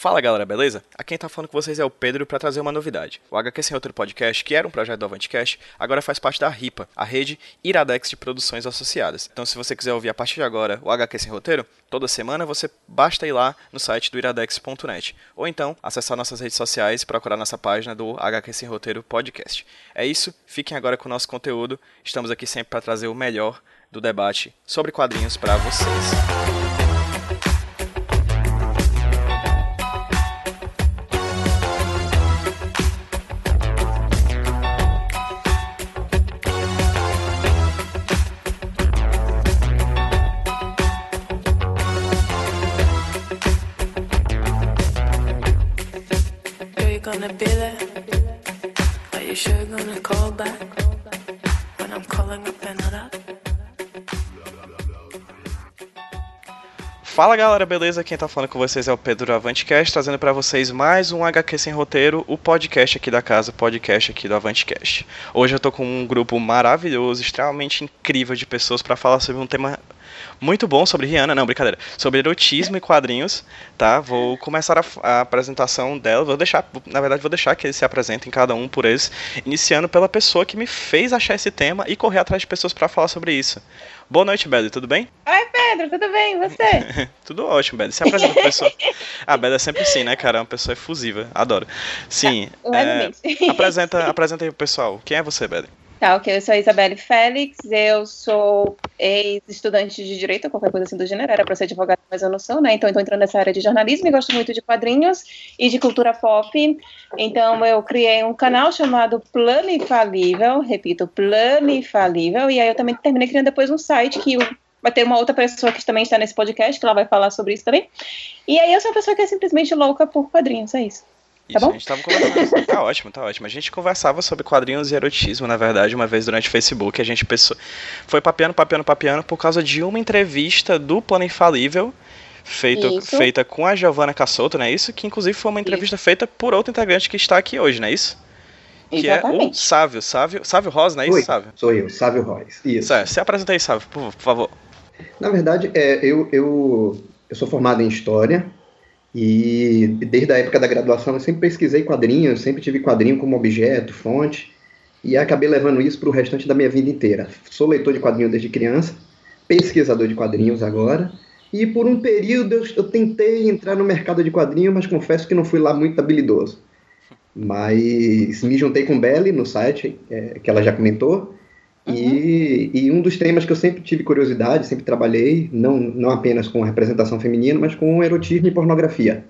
Fala galera, beleza? Aqui quem tá falando com vocês é o Pedro para trazer uma novidade. O HQ Sem Outro Podcast, que era um projeto do Avantcast, agora faz parte da RIPA, a rede Iradex de Produções Associadas. Então se você quiser ouvir a partir de agora o HQ Sem Roteiro, toda semana você basta ir lá no site do iradex.net. Ou então acessar nossas redes sociais e procurar nossa página do HQ Sem Roteiro Podcast. É isso, fiquem agora com o nosso conteúdo. Estamos aqui sempre para trazer o melhor do debate sobre quadrinhos para vocês. gonna Fala galera, beleza? Quem tá falando com vocês é o Pedro Avantcast, trazendo para vocês mais um HQ Sem Roteiro, o podcast aqui da casa, o podcast aqui do Avantcast. Hoje eu tô com um grupo maravilhoso, extremamente incrível de pessoas para falar sobre um tema muito bom sobre Rihanna, não, brincadeira, sobre erotismo e quadrinhos, tá? Vou começar a, a, apresentação dela, vou deixar, na verdade, vou deixar que eles se apresentem cada um por eles, iniciando pela pessoa que me fez achar esse tema e correr atrás de pessoas para falar sobre isso. Boa noite, Belle, tudo bem? Oi, Pedro, tudo bem? E você? tudo ótimo, Belle. Se apresenta pra pessoa. A Belle é sempre assim, né, cara? É uma pessoa efusiva. Adoro. Sim. É, apresenta, apresenta aí pro pessoal. Quem é você, Belle? Tá, ok. Eu sou a Isabelle Félix, eu sou ex-estudante de Direito, qualquer coisa assim do gênero, era para ser advogada, mas eu não sou, né? Então, estou entrando nessa área de jornalismo e gosto muito de quadrinhos e de cultura pop. Então, eu criei um canal chamado Plano Infalível, repito, Plano Infalível, e aí eu também terminei criando depois um site que vai ter uma outra pessoa que também está nesse podcast, que ela vai falar sobre isso também. E aí eu sou uma pessoa que é simplesmente louca por quadrinhos, é isso. Tá bom? a gente tava conversando. tá ótimo, tá ótimo. A gente conversava sobre quadrinhos e erotismo, na verdade, uma vez durante o Facebook. A gente pensou, foi papeando, papeando, papeando por causa de uma entrevista do Plano Infalível. Feito, feita com a Giovanna Cassoto, não é isso? Que inclusive foi uma entrevista isso. feita por outro integrante que está aqui hoje, não é isso? Que Exatamente. é o Sávio, Sávio, Sávio Rosa, não é isso, Oi, Sávio? Sou eu, Sávio Rosa. Isso. Certo, se apresenta aí, Sávio, por, por favor. Na verdade, é, eu, eu, eu sou formado em História, e desde a época da graduação eu sempre pesquisei quadrinhos, sempre tive quadrinho como objeto, fonte, e acabei levando isso para o restante da minha vida inteira. Sou leitor de quadrinhos desde criança, pesquisador de quadrinhos agora, e por um período eu, eu tentei entrar no mercado de quadrinhos, mas confesso que não fui lá muito habilidoso. Mas me juntei com Belly no site, é, que ela já comentou, Uhum. E, e, um dos temas que eu sempre tive curiosidade, sempre trabalhei, não, não apenas com representação feminina, mas com erotismo e pornografia.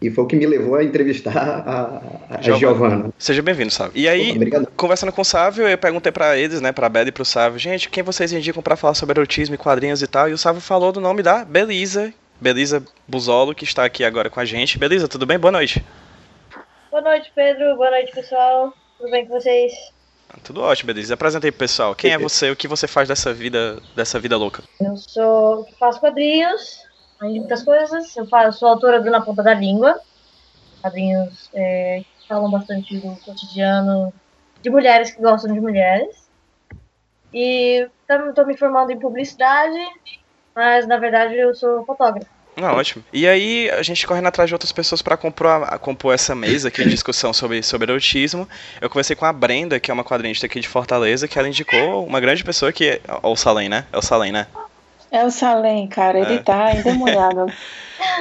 E foi o que me levou a entrevistar a, a Giovana. Seja bem-vindo, Sávio. E aí, Obrigado. conversando com o Sávio, eu perguntei para eles, né, pra Bela e pro Sávio, gente, quem vocês indicam para falar sobre erotismo e quadrinhos e tal? E o Sávio falou do nome da Belisa, Belisa Buzolo, que está aqui agora com a gente. Belisa, tudo bem? Boa noite. Boa noite, Pedro. Boa noite, pessoal. Tudo bem com vocês? Tudo ótimo, Beleza. Apresentei pro pessoal. Quem é você? O que você faz dessa vida, dessa vida louca? Eu sou. faço quadrinhos, além muitas coisas. Eu faço, sou autora do Na Ponta da Língua. Quadrinhos é, que falam bastante do cotidiano de mulheres que gostam de mulheres. E estou me formando em publicidade, mas na verdade eu sou fotógrafa. Ah, ótimo. E aí, a gente correndo atrás de outras pessoas para compor, compor essa mesa aqui de discussão sobre, sobre erotismo. Eu conversei com a Brenda, que é uma quadrinista aqui de Fortaleza, que ela indicou uma grande pessoa que é o Salem, né? É o Salem, né? É o Salem, cara. Ele é. tá endemoniado.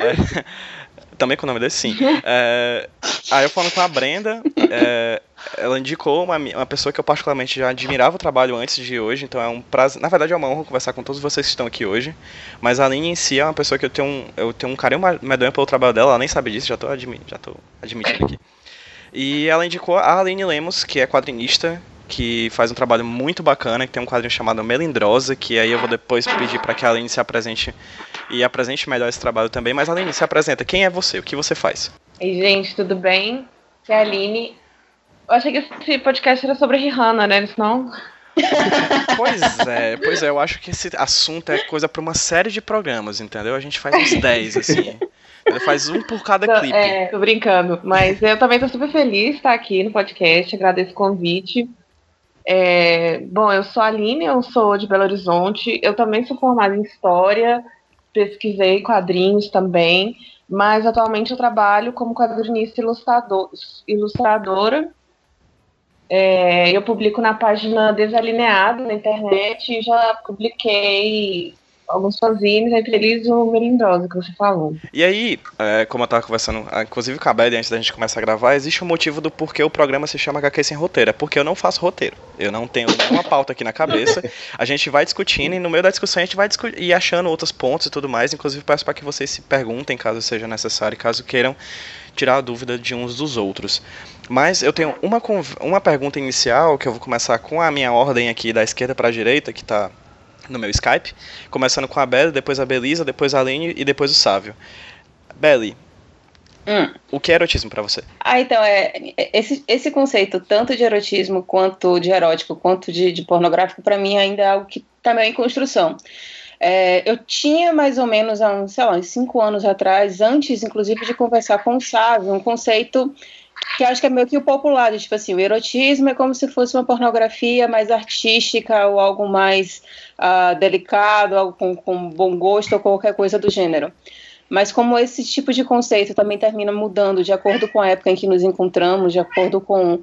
é. Também com o nome dele, sim. É, aí eu falando com a Brenda, é, ela indicou uma, uma pessoa que eu particularmente já admirava o trabalho antes de hoje, então é um prazer. Na verdade é uma honra conversar com todos vocês que estão aqui hoje. Mas a Aline em si é uma pessoa que eu tenho um, eu tenho um carinho medonho pelo trabalho dela, ela nem sabe disso, já estou admi já tô admitindo aqui. E ela indicou a Aline Lemos, que é quadrinista, que faz um trabalho muito bacana, que tem um quadrinho chamado Melindrosa, que aí eu vou depois pedir para que a Aline se apresente e apresente melhor esse trabalho também. Mas Aline, se apresenta, quem é você? O que você faz? Ei, gente, tudo bem? Que é a Aline. Eu achei que esse podcast era sobre Rihanna, né? Não? pois é, pois é, eu acho que esse assunto é coisa para uma série de programas, entendeu? A gente faz uns 10, assim. Ele faz um por cada clipe. É, tô brincando. Mas eu também tô super feliz de estar aqui no podcast, agradeço o convite. É, bom, eu sou a Aline, eu sou de Belo Horizonte, eu também sou formada em História, pesquisei quadrinhos também, mas atualmente eu trabalho como quadrinista ilustrador, ilustradora. É, eu publico na página Desalineado na internet e já publiquei alguns fanzines, entre eles o Melindrosa, que você falou. E aí, é, como eu tava conversando, ah, inclusive com a Belle, antes da gente começar a gravar, existe um motivo do porquê o programa se chama HQ Sem Roteiro. É porque eu não faço roteiro. Eu não tenho nenhuma pauta aqui na cabeça. A gente vai discutindo e no meio da discussão a gente vai ir achando outros pontos e tudo mais. Inclusive, peço para que vocês se perguntem, caso seja necessário, caso queiram tirar a dúvida de uns dos outros. Mas eu tenho uma, uma pergunta inicial, que eu vou começar com a minha ordem aqui da esquerda para a direita, que está no meu Skype, começando com a Belle, depois a Belisa, depois a Aline e depois o Sávio. Belly, hum. o que é erotismo para você? Ah, então, é, esse, esse conceito, tanto de erotismo, quanto de erótico, quanto de, de pornográfico, para mim ainda é algo que está meio em construção. É, eu tinha mais ou menos há uns, sei lá, uns cinco anos atrás, antes inclusive de conversar com o Sávio, um conceito que acho que é meio que o popular, tipo assim, o erotismo é como se fosse uma pornografia mais artística ou algo mais uh, delicado, algo com, com bom gosto ou qualquer coisa do gênero. Mas como esse tipo de conceito também termina mudando de acordo com a época em que nos encontramos, de acordo com,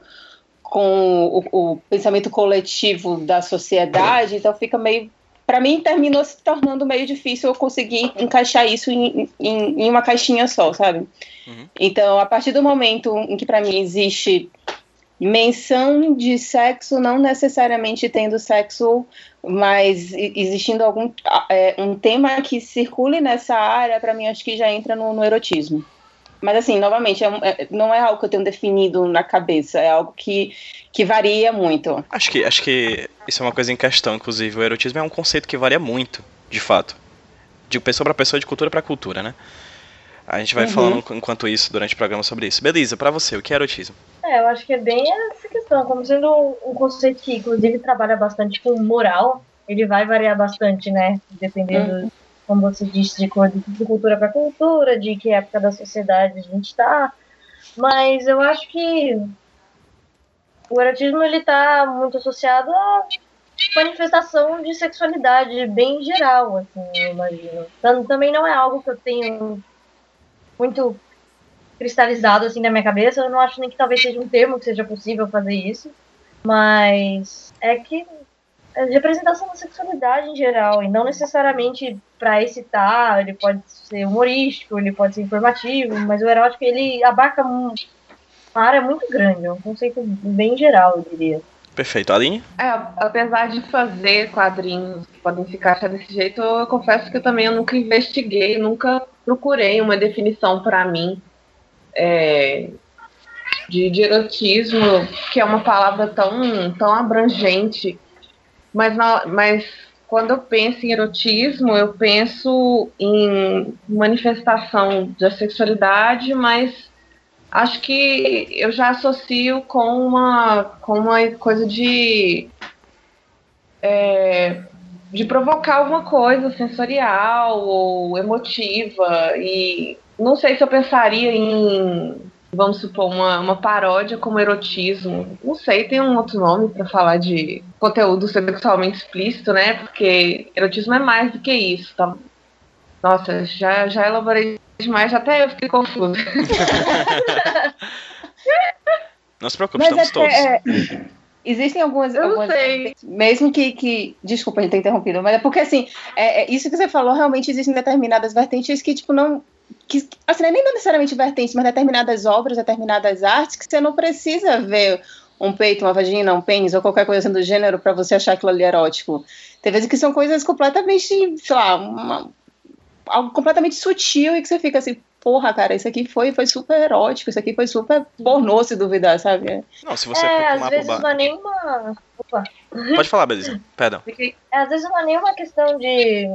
com o, o pensamento coletivo da sociedade, então fica meio para mim terminou se tornando meio difícil eu conseguir encaixar isso em, em, em uma caixinha só, sabe? Uhum. Então, a partir do momento em que para mim existe menção de sexo, não necessariamente tendo sexo, mas existindo algum é, um tema que circule nessa área, para mim acho que já entra no, no erotismo. Mas assim, novamente, é, é, não é algo que eu tenho definido na cabeça, é algo que, que varia muito. Acho que, acho que isso é uma coisa em questão, inclusive. O erotismo é um conceito que varia muito, de fato. De pessoa para pessoa, de cultura para cultura, né? A gente vai uhum. falando enquanto isso durante o programa sobre isso. Beleza, para você, o que é erotismo? É, eu acho que é bem essa questão, como sendo um conceito que, inclusive, trabalha bastante com moral. Ele vai variar bastante, né? Dependendo uhum como você disse, de, de cultura para cultura, de que época da sociedade a gente está. Mas eu acho que o erotismo ele está muito associado a manifestação de sexualidade bem geral, assim, eu imagino. Também não é algo que eu tenho muito cristalizado assim na minha cabeça. Eu não acho nem que talvez seja um termo que seja possível fazer isso. Mas é que é representação da sexualidade em geral, e não necessariamente para excitar, ele pode ser humorístico, ele pode ser informativo, mas o erótico ele abarca uma área muito grande, é um conceito bem geral, eu diria. Perfeito. Aline? É, apesar de fazer quadrinhos que podem se encaixar desse jeito, eu confesso que eu também nunca investiguei, nunca procurei uma definição para mim é, de, de erotismo, que é uma palavra tão, tão abrangente mas, mas quando eu penso em erotismo, eu penso em manifestação da sexualidade, mas acho que eu já associo com uma, com uma coisa de. É, de provocar alguma coisa sensorial ou emotiva. E não sei se eu pensaria em vamos supor, uma, uma paródia como erotismo. Não sei, tem um outro nome para falar de conteúdo sexualmente explícito, né? Porque erotismo é mais do que isso, tá? Nossa, já, já elaborei demais, até eu fiquei confusa. Não se preocupe, Mas estamos até, todos. É, existem algumas. Eu algumas, não sei. Mesmo que, que. Desculpa a gente ter interrompido, mas é porque assim, é, é, isso que você falou, realmente existem determinadas vertentes que, tipo, não que assim, nem necessariamente vertentes, mas determinadas obras, determinadas artes, que você não precisa ver um peito, uma vagina, um pênis ou qualquer coisa do gênero para você achar aquilo ali erótico. Tem vezes que são coisas completamente, sei lá, uma, algo completamente sutil e que você fica assim, porra, cara, isso aqui foi, foi super erótico, isso aqui foi super pornô, se duvidar, sabe? Não, se você é, às vezes não é nenhuma... Opa. Pode falar, Beleza, perdão. Às vezes não é nenhuma questão de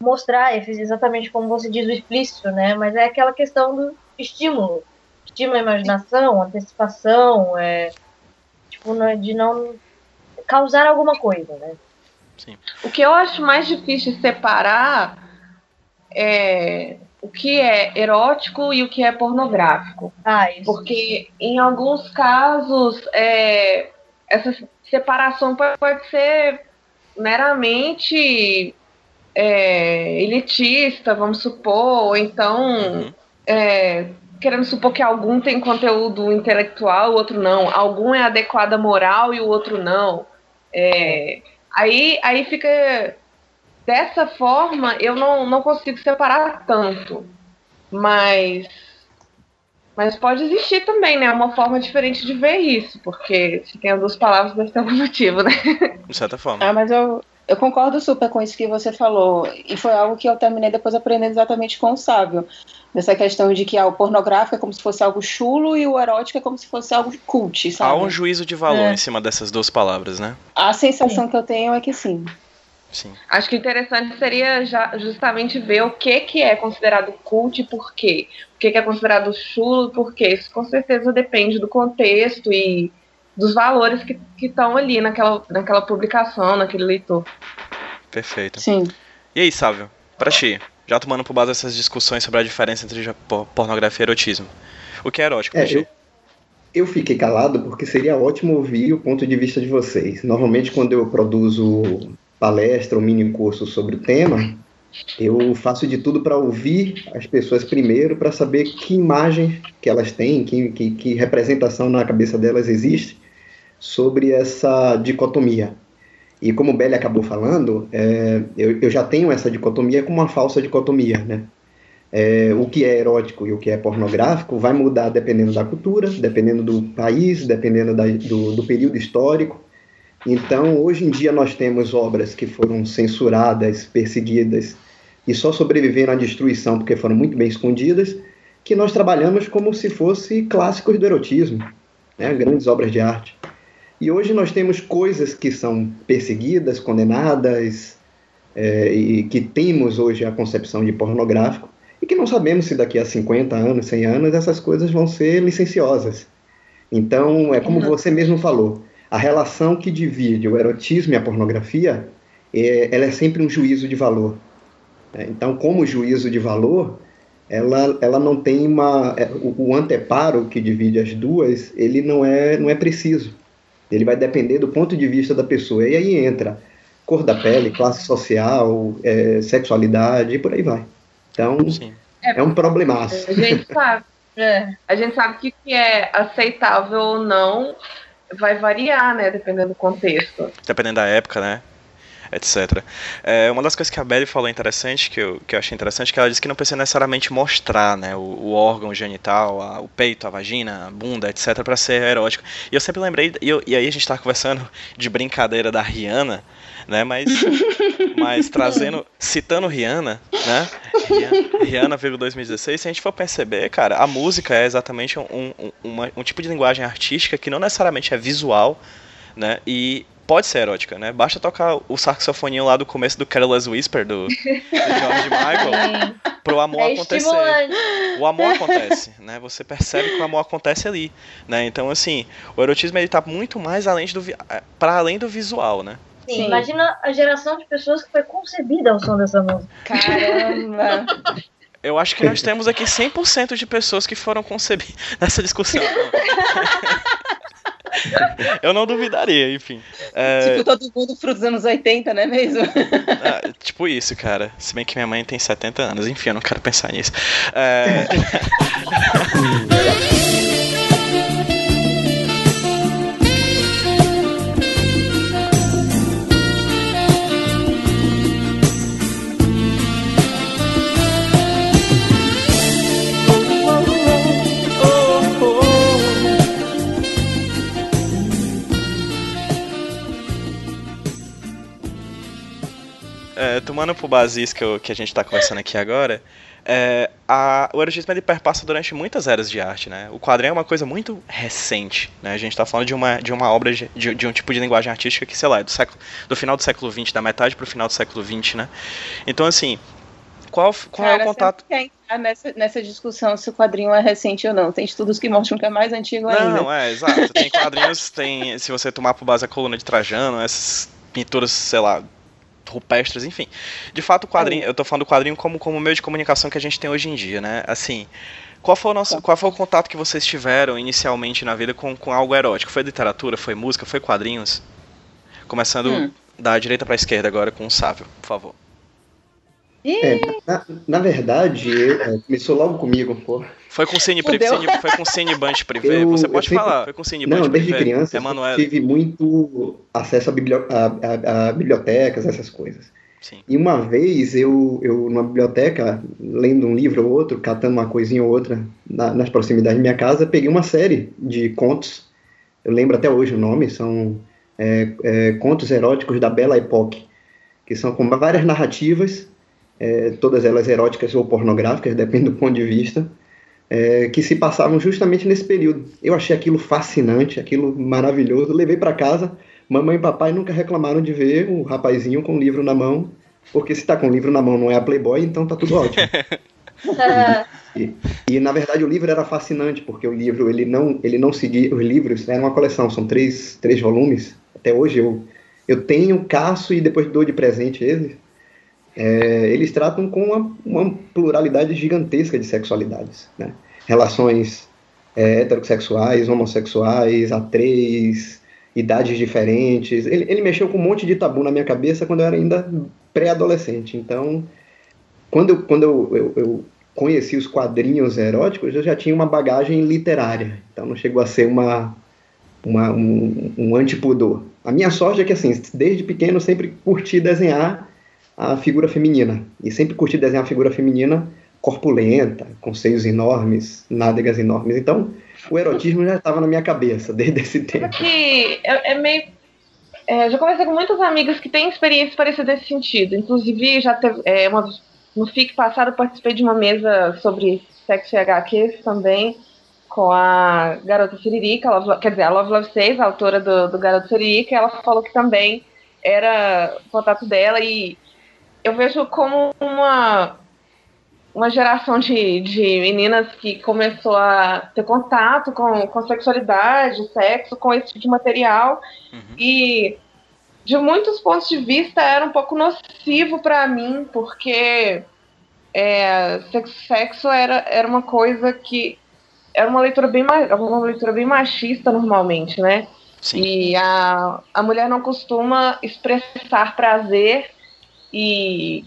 mostrar exatamente como você diz o explícito, né? Mas é aquela questão do estímulo, estímulo à imaginação, antecipação, é, tipo, é de não causar alguma coisa, né? Sim. O que eu acho mais difícil separar é o que é erótico e o que é pornográfico. Ah, isso. Porque em alguns casos é, essa separação pode ser meramente é, elitista, vamos supor, ou então uhum. é, querendo supor que algum tem conteúdo intelectual, o outro não. Algum é adequada moral e o outro não. É, aí, aí fica. Dessa forma, eu não, não consigo separar tanto. Mas. Mas pode existir também, né? Uma forma diferente de ver isso, porque se tem as duas palavras, deve ter algum motivo, né? De certa forma. Ah, mas eu, eu concordo super com isso que você falou. E foi algo que eu terminei depois aprendendo exatamente com o Sábio. Nessa questão de que ah, o pornográfico é como se fosse algo chulo e o erótico é como se fosse algo cult, sabe? Há um juízo de valor É. em cima dessas duas palavras, né? A sensação que eu tenho é que sim. Sim. Acho que interessante seria já justamente ver o que, que é considerado cult e por quê. O que, que é considerado chulo e por quê. Isso com certeza depende do contexto e dos valores que estão ali naquela, naquela publicação, naquele leitor. Perfeito. Sim. E aí, Sávio, pra ti, já tomando por base essas discussões sobre a diferença entre pornografia e erotismo, o que é erótico pra É, ti? eu, eu fiquei calado porque seria ótimo ouvir o ponto de vista de vocês. Normalmente, quando eu produzo palestra ou mini curso sobre o tema, eu faço de tudo para ouvir as pessoas primeiro, para saber que imagem que elas têm, que, que, que representação na cabeça delas existe sobre essa dicotomia. E como o Belly acabou falando, é, eu, eu já tenho essa dicotomia como uma falsa dicotomia, né? É, o que é erótico e o que é pornográfico vai mudar dependendo da cultura, dependendo do país, dependendo da- do, do período histórico. Então, hoje em dia, nós temos obras que foram censuradas, perseguidas e só sobreviveram à destruição porque foram muito bem escondidas, que nós trabalhamos como se fosse clássicos do erotismo, né? grandes obras de arte. E hoje nós temos coisas que são perseguidas, condenadas, é, e que temos hoje a concepção de pornográfico, e que não sabemos se daqui a 50 anos, 100 anos, essas coisas vão ser licenciosas. Então, é como você mesmo falou, a relação que divide o erotismo e a pornografia, é, ela é sempre um juízo de valor. né? Então, como juízo de valor, ela, ela não tem uma... é, O, o anteparo que divide as duas, ele não é, não é preciso. Ele vai depender do ponto de vista da pessoa. E aí entra cor da pele, classe social, é, sexualidade e por aí vai. Então, Sim. é um problemaço. A gente sabe. É. A gente sabe que o que é aceitável ou não vai variar, né? Dependendo do contexto. Dependendo da época, né? Etc. É, uma das coisas que a Belly falou interessante, que eu, que eu achei interessante, que ela disse que não precisa necessariamente mostrar né, o, o órgão genital, a- o peito, a vagina, a bunda, etc., para ser erótico. E eu sempre lembrei, e, eu- e aí a gente tava conversando de brincadeira da Rihanna, né? Mas, mas trazendo, citando Rihanna, né? Rihanna, Rihanna veio em 2016, se a gente for perceber, cara, a música é exatamente um, um, uma- um tipo de linguagem artística que não necessariamente é visual, né? E pode ser erótica, né? Basta tocar o saxofoninho lá do começo do Careless Whisper do, do George Michael pro amor É acontecer. O amor acontece, né? Você percebe que o amor acontece ali, né? Então assim, o erotismo ele tá muito mais além do para além do visual, né? Sim, Sim. Imagina a geração de pessoas que foi concebida ao som dessa música. Caramba! Eu acho que nós temos aqui 100% de pessoas que foram concebidas nessa discussão. Eu não duvidaria, enfim. É, Tipo, todo mundo fruto dos anos 80, não é mesmo? ah, tipo isso, cara. Se bem que minha mãe tem 70 anos, enfim, eu não quero pensar nisso. É, é, tomando por base isso que, eu- que a gente tá conversando aqui agora, é, a- o erotismo ele perpassa durante muitas eras de arte, né? O quadrinho é uma coisa muito recente, né? A gente tá falando de uma, de uma obra, de, de- um tipo de linguagem artística que, sei lá, é do, século, do final do século XX, da metade pro final do século XX, né? Então, assim, qual, qual Cara, é o contato... não quer entrar nessa, nessa discussão se o quadrinho é recente ou não. Tem estudos que mostram que é mais antigo ainda. Não, é, exato. Tem quadrinhos, tem. Se você tomar por base a coluna de Trajano, essas pinturas, sei lá, rupestres, enfim. De fato, o quadrinho, eu tô falando do quadrinho como, como meio de comunicação que a gente tem hoje em dia, né? Assim. Qual foi, o nosso, qual foi o contato que vocês tiveram inicialmente na vida com, com algo erótico? Foi literatura, foi música, foi quadrinhos? Começando Hum. da direita pra esquerda agora com o Sávio, por favor. É, na, na verdade, eu, é, começou logo comigo, pô. Foi com Cine, Cine, foi com Cine Band Privé. Eu- Você pode sempre- falar. Foi com Cine Band Não, desde Privé. criança eu tive muito acesso a, biblio- a- a- a bibliotecas, essas coisas. Sim. E uma vez eu, eu numa biblioteca, lendo um livro ou outro, catando uma coisinha ou outra na- nas proximidades da minha casa, peguei uma série de contos. Eu lembro até hoje o nome, são é, é, Contos Eróticos da Bela Époque, que são com várias narrativas, é, todas elas eróticas ou pornográficas, depende do ponto de vista, é, que se passavam justamente nesse período. Eu achei aquilo fascinante, aquilo maravilhoso. Levei para casa. Mamãe e papai nunca reclamaram de ver o rapazinho com o livro na mão, porque se tá com o livro na mão não é a Playboy, então tá tudo ótimo. E na verdade o livro era fascinante, porque o livro ele não, ele não seguia. Os livros eram uma coleção, são três, três volumes. Até hoje eu, eu tenho, caço e depois dou de presente eles. É, eles tratam com uma, uma pluralidade gigantesca de sexualidades. Né? Relações é, heterossexuais, homossexuais, A3, idades diferentes. Ele, ele mexeu com um monte de tabu na minha cabeça quando eu era ainda pré-adolescente. Então, quando eu, quando eu, eu, eu conheci os quadrinhos eróticos, eu já tinha uma bagagem literária. Então não chegou a ser uma, uma, um, um antipudor. A minha sorte é que, assim, desde pequeno sempre curti desenhar a figura feminina. E sempre curti desenhar a figura feminina corpulenta, com seios enormes, nádegas enormes. Então, o erotismo já estava na minha cabeça desde esse tempo. que é, é meio. é, já conversei com muitas amigas que têm experiências parecidas nesse sentido. Inclusive, já teve. é, uma, no FIC passado, participei de uma mesa sobre sexo e HQs também, com a garota Siririca, a Love- quer dizer, a Love Love 6, a autora do, do Garoto Siririca, ela falou que também era o contato dela e eu vejo como uma uma geração de, de meninas que começou a ter contato com, com sexualidade, sexo, com esse tipo de material. E, de muitos pontos de vista, era um pouco nocivo para mim, porque é, sexo, sexo era, era uma coisa que. Era uma leitura bem, ma- uma leitura bem machista, normalmente, né? Sim. E a, a mulher não costuma expressar prazer e,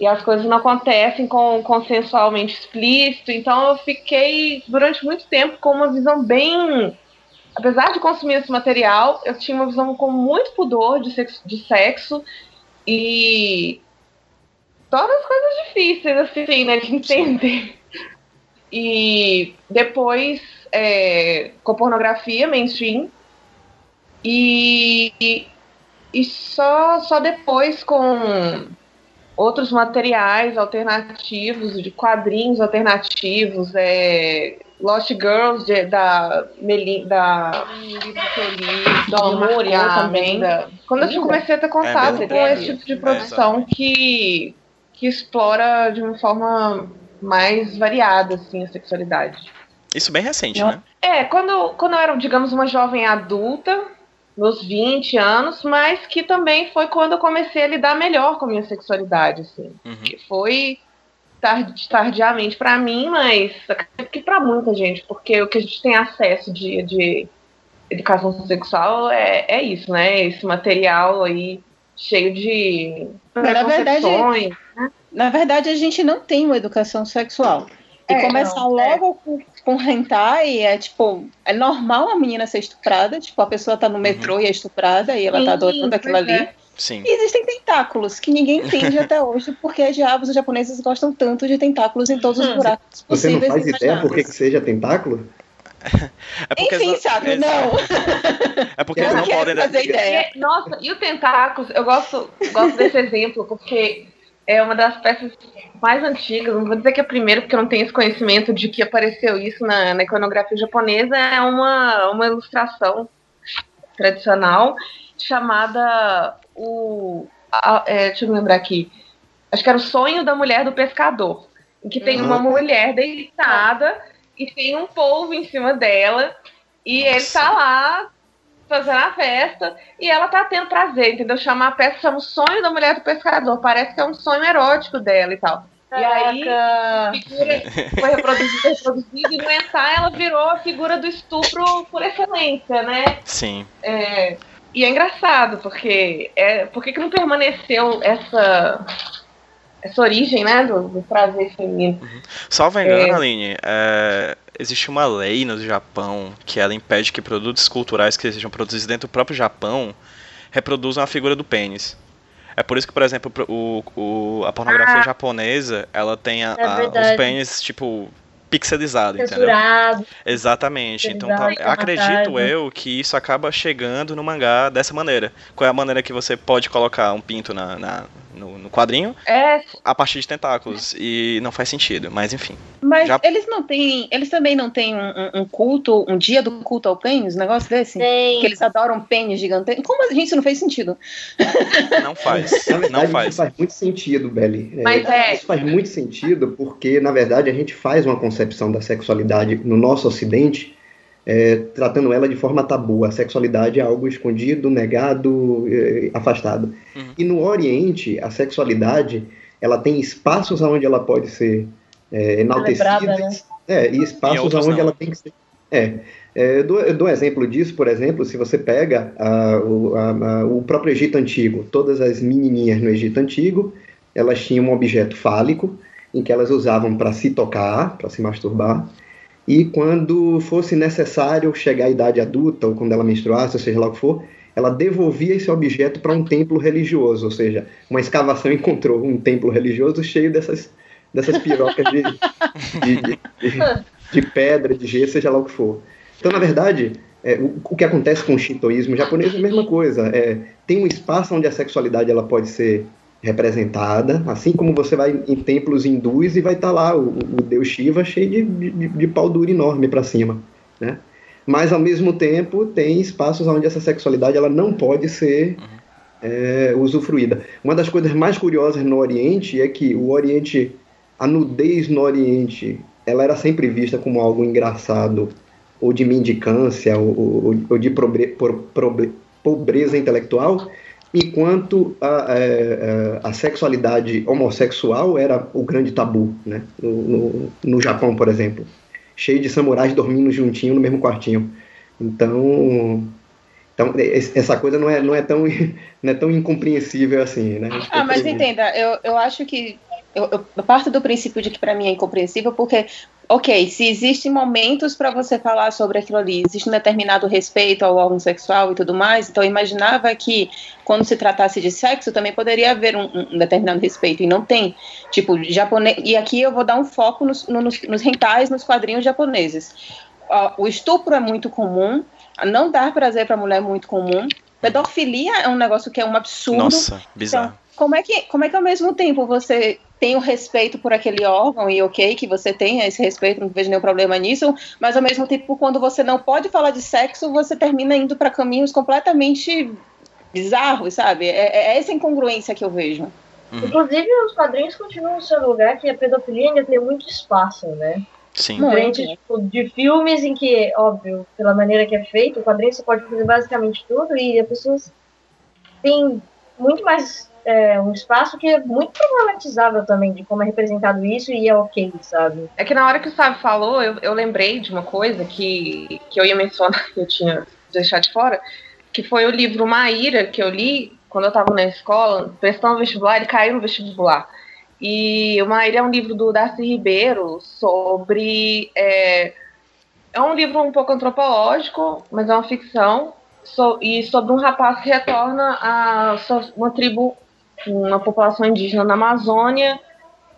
e as coisas não acontecem com consensualmente explícito. Então eu fiquei durante muito tempo com uma visão bem. Apesar de consumir esse material, eu tinha uma visão com muito pudor de sexo, de sexo e todas as coisas difíceis, assim, né, de entender. E depois é, com pornografia mainstream e, e, e só, só depois com outros materiais alternativos, de quadrinhos alternativos, é, Lost Girls de- da Meli, da do Amor marcou também. Quando eu comecei a ter contato mesmo? com esse tipo de produção que, que explora de uma forma mais variada assim, a sexualidade. Isso bem recente, Não. né? É, quando, quando eu era, digamos, uma jovem adulta, nos 20 anos, mas que também foi quando eu comecei a lidar melhor com a minha sexualidade, assim. Uhum. Que foi tardi- tardiamente pra mim, mas acredito que pra muita gente, porque o que a gente tem acesso de, de educação sexual é, é isso, né? Esse material aí cheio de Na verdade, preconcepções. Na verdade, a gente não tem uma educação sexual. E É, começar não, é. logo com, com hentai é tipo, é normal a menina ser estuprada, tipo, a pessoa tá no metrô e é estuprada e ela tá Sim, adorando aquilo pois ali. é. Sim. E existem tentáculos que ninguém entende até hoje, porque diabos os japoneses gostam tanto de tentáculos em todos os Hum. buracos Você não possíveis faz e ideia por que, que seja tentáculo? É porque Enfim, não, sabe, eles- não. É porque eles não podem. fazer ideia. Nossa, e o Tentáculos, eu gosto, gosto desse exemplo, porque é uma das peças mais antigas, não vou dizer que é a primeira, porque eu não tenho esse conhecimento de que apareceu isso na, na iconografia japonesa, é uma, uma ilustração tradicional chamada o. a- é, deixa eu lembrar aqui. Acho que era o sonho da mulher do pescador. Em que tem Uhum. uma mulher deitada e tem um polvo em cima dela. E ele Nossa. tá lá fazendo a festa e ela tá tendo prazer, entendeu? Chama a peça, chama o sonho da mulher do pescador. Parece que é um sonho erótico dela e tal. E aí, Caraca. a figura foi reproduzida, reproduzida, e no ensaio ela virou a figura do estupro por excelência, né? Sim. É, e é engraçado, porque é, por que, que não permaneceu essa, essa origem, né, do, do prazer feminino. Uhum. Salvo engano, é. Aline, é, existe uma lei no Japão que ela impede que produtos culturais que sejam produzidos dentro do próprio Japão reproduzam a figura do pênis. É por isso que, por exemplo, o, o a pornografia ah, japonesa, ela tem a, é a, os pênis, tipo, pixelizado, Censurado, entendeu? Exatamente. Então, tá, acredito eu que isso acaba chegando no mangá dessa maneira. Qual é a maneira que você pode colocar um pinto na, na no, no, quadrinho é. a partir de tentáculos. E não faz sentido, mas enfim. Mas já... eles não têm. Eles também não têm um, um, culto, um dia do culto ao pênis, um negócio desse? Sim. Que eles adoram pênis gigantescos. Como a gente isso não fez sentido? Não faz. não faz. Isso faz muito sentido, Belly. Mas é, é... Isso faz muito sentido porque, na verdade, a gente faz uma concepção da sexualidade no nosso ocidente é, tratando ela de forma tabu. A sexualidade é algo escondido, negado, é, afastado. Uhum. E no Oriente, a sexualidade ela tem espaços onde ela pode ser é, enaltecida né? é, e espaços onde não. ela tem que ser. É, é, eu, dou, eu dou um exemplo disso, por exemplo, se você pega a, o, a, a, o próprio Egito Antigo, todas as menininhas no Egito Antigo, elas tinham um objeto fálico em que elas usavam para se tocar, para se masturbar, e quando fosse necessário chegar à idade adulta, ou quando ela menstruasse, ou seja lá o que for, ela devolvia esse objeto para um templo religioso, ou seja, uma escavação encontrou um templo religioso cheio dessas, dessas pirocas de, de, de, de, pedra, de gesso, seja lá o que for. Então, na verdade, é, o, o, que acontece com o shintoísmo japonês é a mesma coisa. É, tem um espaço onde a sexualidade ela pode ser representada, assim como você vai em templos hindus e vai estar tá lá o, o, deus Shiva cheio de, de, de pau duro enorme para cima, né? Mas ao mesmo tempo tem espaços onde essa sexualidade ela não pode ser é, usufruída. Uma das coisas mais curiosas no Oriente é que o Oriente, a nudez no Oriente, ela era sempre vista como algo engraçado ou de mendicância ou, ou, ou de pobre, pobre, pobreza intelectual enquanto a, a, é, é, a, sexualidade homossexual era o grande tabu, né? No, no, no, Japão, por exemplo, cheio de samurais dormindo juntinho no mesmo quartinho. Então, então essa coisa não é, não é, tão, não é tão incompreensível assim, né? Ah, mas entenda, eu, eu acho que eu, eu parto do princípio de que para mim é incompreensível porque ok, se existem momentos para você falar sobre aquilo ali, existe um determinado respeito ao órgão sexual e tudo mais, então eu imaginava que quando se tratasse de sexo também poderia haver um, um determinado respeito, e não tem. Tipo, japonês. E aqui eu vou dar um foco nos, nos, nos rentais, nos quadrinhos japoneses. Uh, o estupro é muito comum, não dar prazer para mulher é muito comum. Pedofilia é um negócio que é um absurdo. Nossa, bizarro. Então, como é que, como é que ao mesmo tempo você tem o respeito por aquele órgão e ok que você tenha esse respeito, não vejo nenhum problema nisso, mas ao mesmo tempo quando você não pode falar de sexo, você termina indo para caminhos completamente bizarros, sabe? É, é, essa incongruência que eu vejo. Uhum. Inclusive, os quadrinhos continuam sendo um lugar que a pedofilia ainda tem muito espaço, né? Sim. Diferente tipo, de filmes em que, óbvio, pela maneira que é feito, o quadrinho você pode fazer basicamente tudo e as pessoas têm muito mais é, um espaço que é muito problematizável também de como é representado isso e é ok, sabe? É que na hora que o Sábio falou, eu, eu lembrei de uma coisa que, que eu ia mencionar, que eu tinha deixado de fora, que foi o livro Maíra, que eu li quando eu estava na escola, prestando vestibular, ele caiu no vestibular. E o Maíra é um livro do Darcy Ribeiro sobre. É, é um livro um pouco antropológico, mas é uma ficção, so, e sobre um rapaz que retorna a uma tribo uma população indígena na Amazônia,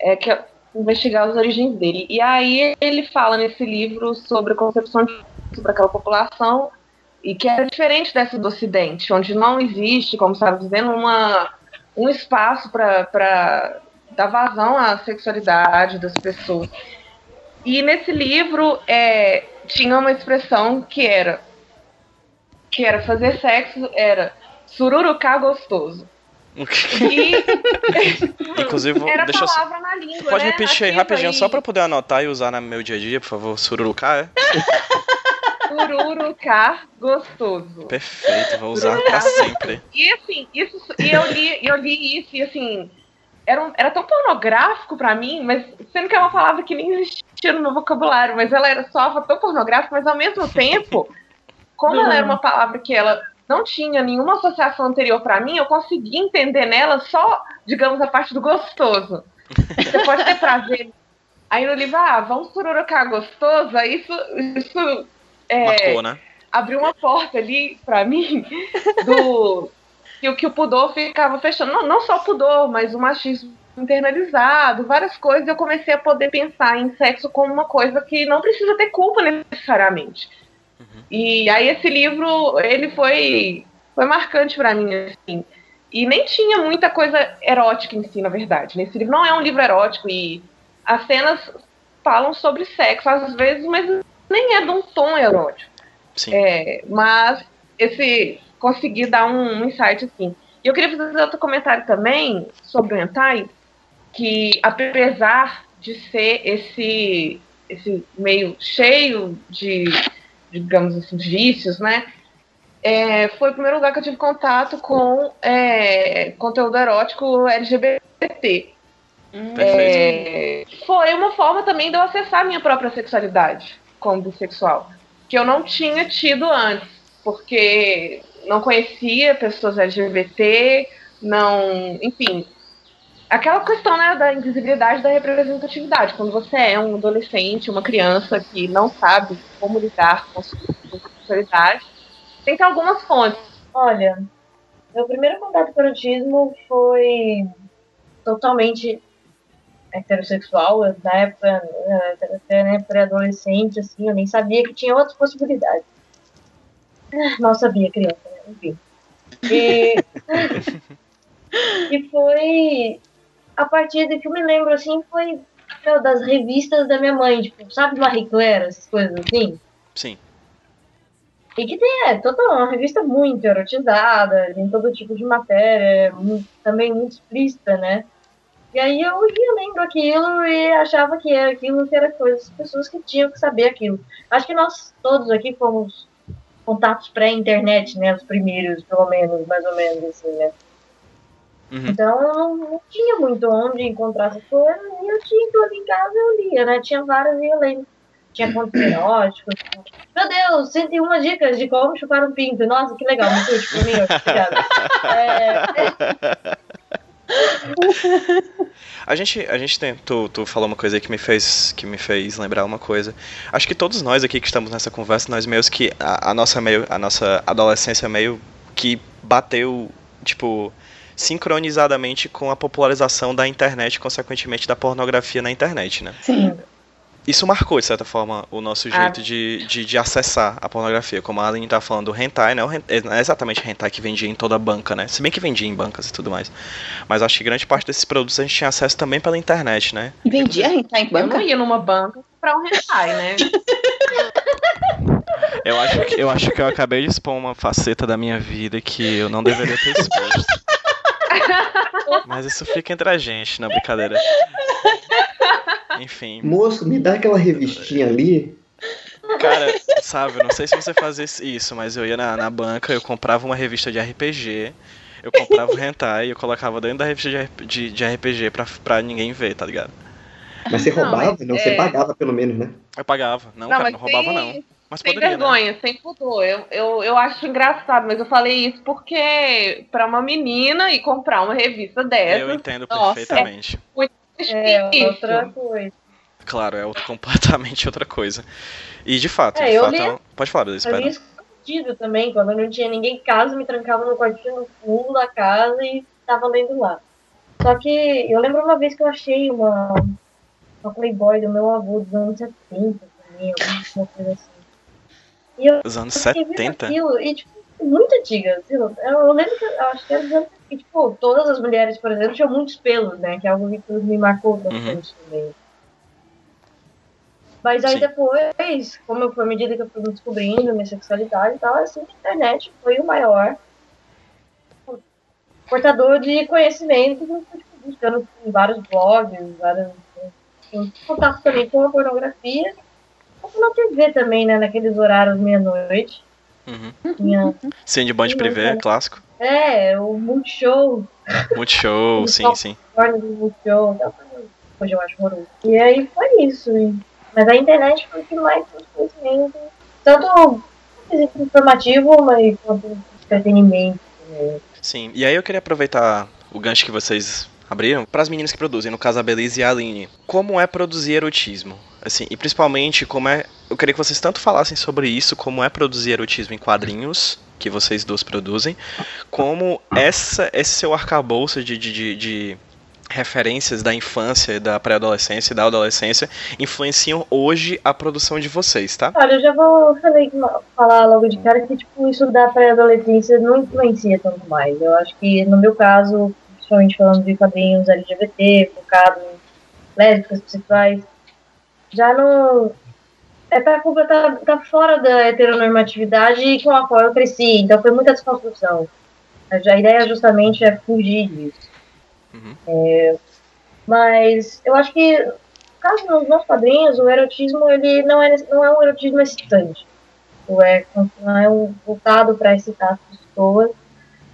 é, que é investigar as origens dele. E aí ele fala nesse livro sobre a concepção de, sobre aquela população e que é diferente dessa do Ocidente, onde não existe, como estava dizendo, uma, um espaço para dar vazão à sexualidade das pessoas. E nesse livro é, tinha uma expressão que era que era fazer sexo era sururucar gostoso. E... Inclusive, Era deixa palavra eu... na língua, Pode né? repetir aí rapidinho, aí. só pra poder anotar e usar no meu dia a dia, por favor. Sururucar, é? Sururucar gostoso. Perfeito, vou usar pra sempre. E assim, isso, e eu li, eu li isso e assim, era, um, era tão pornográfico pra mim, mas sendo que é uma palavra que nem existia no meu vocabulário, mas ela era só tão pornográfica, mas ao mesmo tempo, como ela era uma palavra que ela não tinha nenhuma associação anterior para mim, eu consegui entender nela só, digamos, a parte do gostoso. Você pode ter prazer. Aí no livro, ah, vamos pururucar gostoso, aí isso, isso é, Marcou, né? abriu uma porta ali para mim do que o que o pudor ficava fechando. Não, não só o pudor, mas o machismo internalizado, várias coisas. Eu comecei a poder pensar em sexo como uma coisa que não precisa ter culpa necessariamente. E aí esse livro, ele foi foi marcante para mim assim. E nem tinha muita coisa erótica em si, na verdade. Nesse livro não é um livro erótico e as cenas falam sobre sexo às vezes, mas nem é de um tom erótico. Sim. É, mas esse consegui dar um, um insight assim. E eu queria fazer outro comentário também sobre o hentai, que apesar de ser esse esse meio cheio de digamos assim vícios, né? É, foi o primeiro lugar que eu tive contato com é, conteúdo erótico LGBT. Perfeito. É, foi uma forma também de eu acessar minha própria sexualidade como bissexual, que eu não tinha tido antes, porque não conhecia pessoas LGBT, não, enfim, aquela questão né, da invisibilidade da representatividade. Quando você é um adolescente, uma criança que não sabe como lidar com a sua sexualidade, tem que ter algumas fontes. Olha, meu primeiro contato com o erotismo foi totalmente heterossexual. Eu, Na época, até né, pré-adolescente, assim, eu nem sabia que tinha outras possibilidades. Mal sabia, criança, né? Enfim. E, e foi a partir do que eu me lembro, assim, foi meu, das revistas da minha mãe, tipo, sabe Marie Claire, essas coisas assim? Sim. E que tem, é, toda uma revista muito erotizada, tem todo tipo de matéria, mu- também muito explícita, né? E aí eu ia lendo aquilo e achava que era aquilo que era coisa das pessoas que tinham que saber aquilo. Acho que nós todos aqui fomos contatos pré-internet, né? Os primeiros, pelo menos, mais ou menos, assim, né? Uhum. Então eu não, não tinha muito onde encontrar essas coisas e eu tinha tudo em casa eu lia, né? Tinha várias e eu lendo. Tinha contos eróticos. Meu Deus, 101 dicas de como chupar um pinto. Nossa, que legal, muito útil pra mim. Obrigada. É, A gente, a gente tem, tu, tu falou uma coisa aí que me fez, que me fez lembrar uma coisa. Acho que todos nós aqui que estamos nessa conversa, nós meio que a, a nossa meio, a nossa adolescência meio que bateu, tipo, sincronizadamente com a popularização da internet, consequentemente da pornografia na internet, né? Sim. Isso marcou, de certa forma, o nosso Ah. jeito de, de, de acessar a pornografia. Como a Aline tá falando do hentai, né? O hen- Não é exatamente hentai que vendia em toda a banca, né? Se bem que vendia em bancas e tudo mais. Mas acho que grande parte desses produtos a gente tinha acesso também pela internet, né? E vendia hentai em Eu não banca? ia numa banca pra um hentai, né? Eu acho, que, eu acho que eu acabei de expor uma faceta da minha vida que eu não deveria ter exposto. Mas isso fica entre a gente, na brincadeira. Enfim. Moço, me dá aquela revistinha ali. Cara, sabe, eu não sei se você fazia isso, mas eu ia na, na banca, eu comprava uma revista de RPG, eu comprava o hentai e eu colocava dentro da revista de, de, de RPG pra, pra ninguém ver, tá ligado? Mas você Não, roubava? mas Não, você é- pagava pelo menos, né? Eu pagava. Não, Não, cara, não roubava sem- não. Mas Sem poderia, né? vergonha, sem pudor. Eu, eu, eu acho engraçado, mas eu falei isso porque pra uma menina e comprar uma revista Eu dessa, entendo Nossa. perfeitamente. é difícil. outra coisa. Claro, é outro, completamente outra coisa. E de fato, É, de eu fato, li- é um- pode falar, Luiz, Eu pera. li escondido também, quando eu não tinha ninguém em casa, me trancava no quartinho no fundo da casa e tava lendo lá. Só que eu lembro uma vez que eu achei uma, uma Playboy do meu avô dos anos 70 também, alguma coisa assim. E eu Os anos fiquei vendo 70? aquilo, e tipo, muito antiga. viu? Eu, eu lembro que eu acho que era dos anos e, tipo, todas as mulheres, por exemplo, tinham muitos pelos, né? Que é algo que me marcou bastante também. Mas aí Sim. depois, como eu à medida que eu fui descobrindo minha sexualidade e tal, assim, a internet foi o maior portador de conhecimento, eu fui buscando em vários blogs, vários em contato também com a pornografia, ou na TV também, né, naqueles horários meia-noite. Uhum. Tinha, Sim, de Band Privé, clássico. é, o Multishow, Multishow, sim, Então- sim. Multishow, tal, hoje eu acho horroroso. E aí foi isso. e- Mas a internet foi o que mais conhecimento, tanto informativo, mas quanto entretenimento. Sim, e aí eu queria aproveitar o gancho que vocês abriram para as meninas que produzem, no caso a Belize e a Aline. Como é produzir erotismo? Assim, e principalmente como é. Eu queria que vocês tanto falassem sobre isso, como é produzir erotismo em quadrinhos, que vocês duas produzem, como essa, esse seu arcabouço de, de, de, de referências da infância, da pré-adolescência e da adolescência influenciam hoje a produção de vocês, tá? Olha, eu já vou falar logo de cara que tipo, isso da pré-adolescência não influencia tanto mais. Eu acho que no meu caso, principalmente falando de quadrinhos LGBT, focado em lésbicas, bissexuais, já não. É pra tá, tá fora da heteronormatividade com a qual eu cresci, então foi muita desconstrução. A ideia justamente é fugir disso. Uhum. É, mas eu acho que, caso nos meus quadrinhos, o erotismo ele não é, não é um erotismo excitante. Ou é, não é um voltado para excitar as pessoas.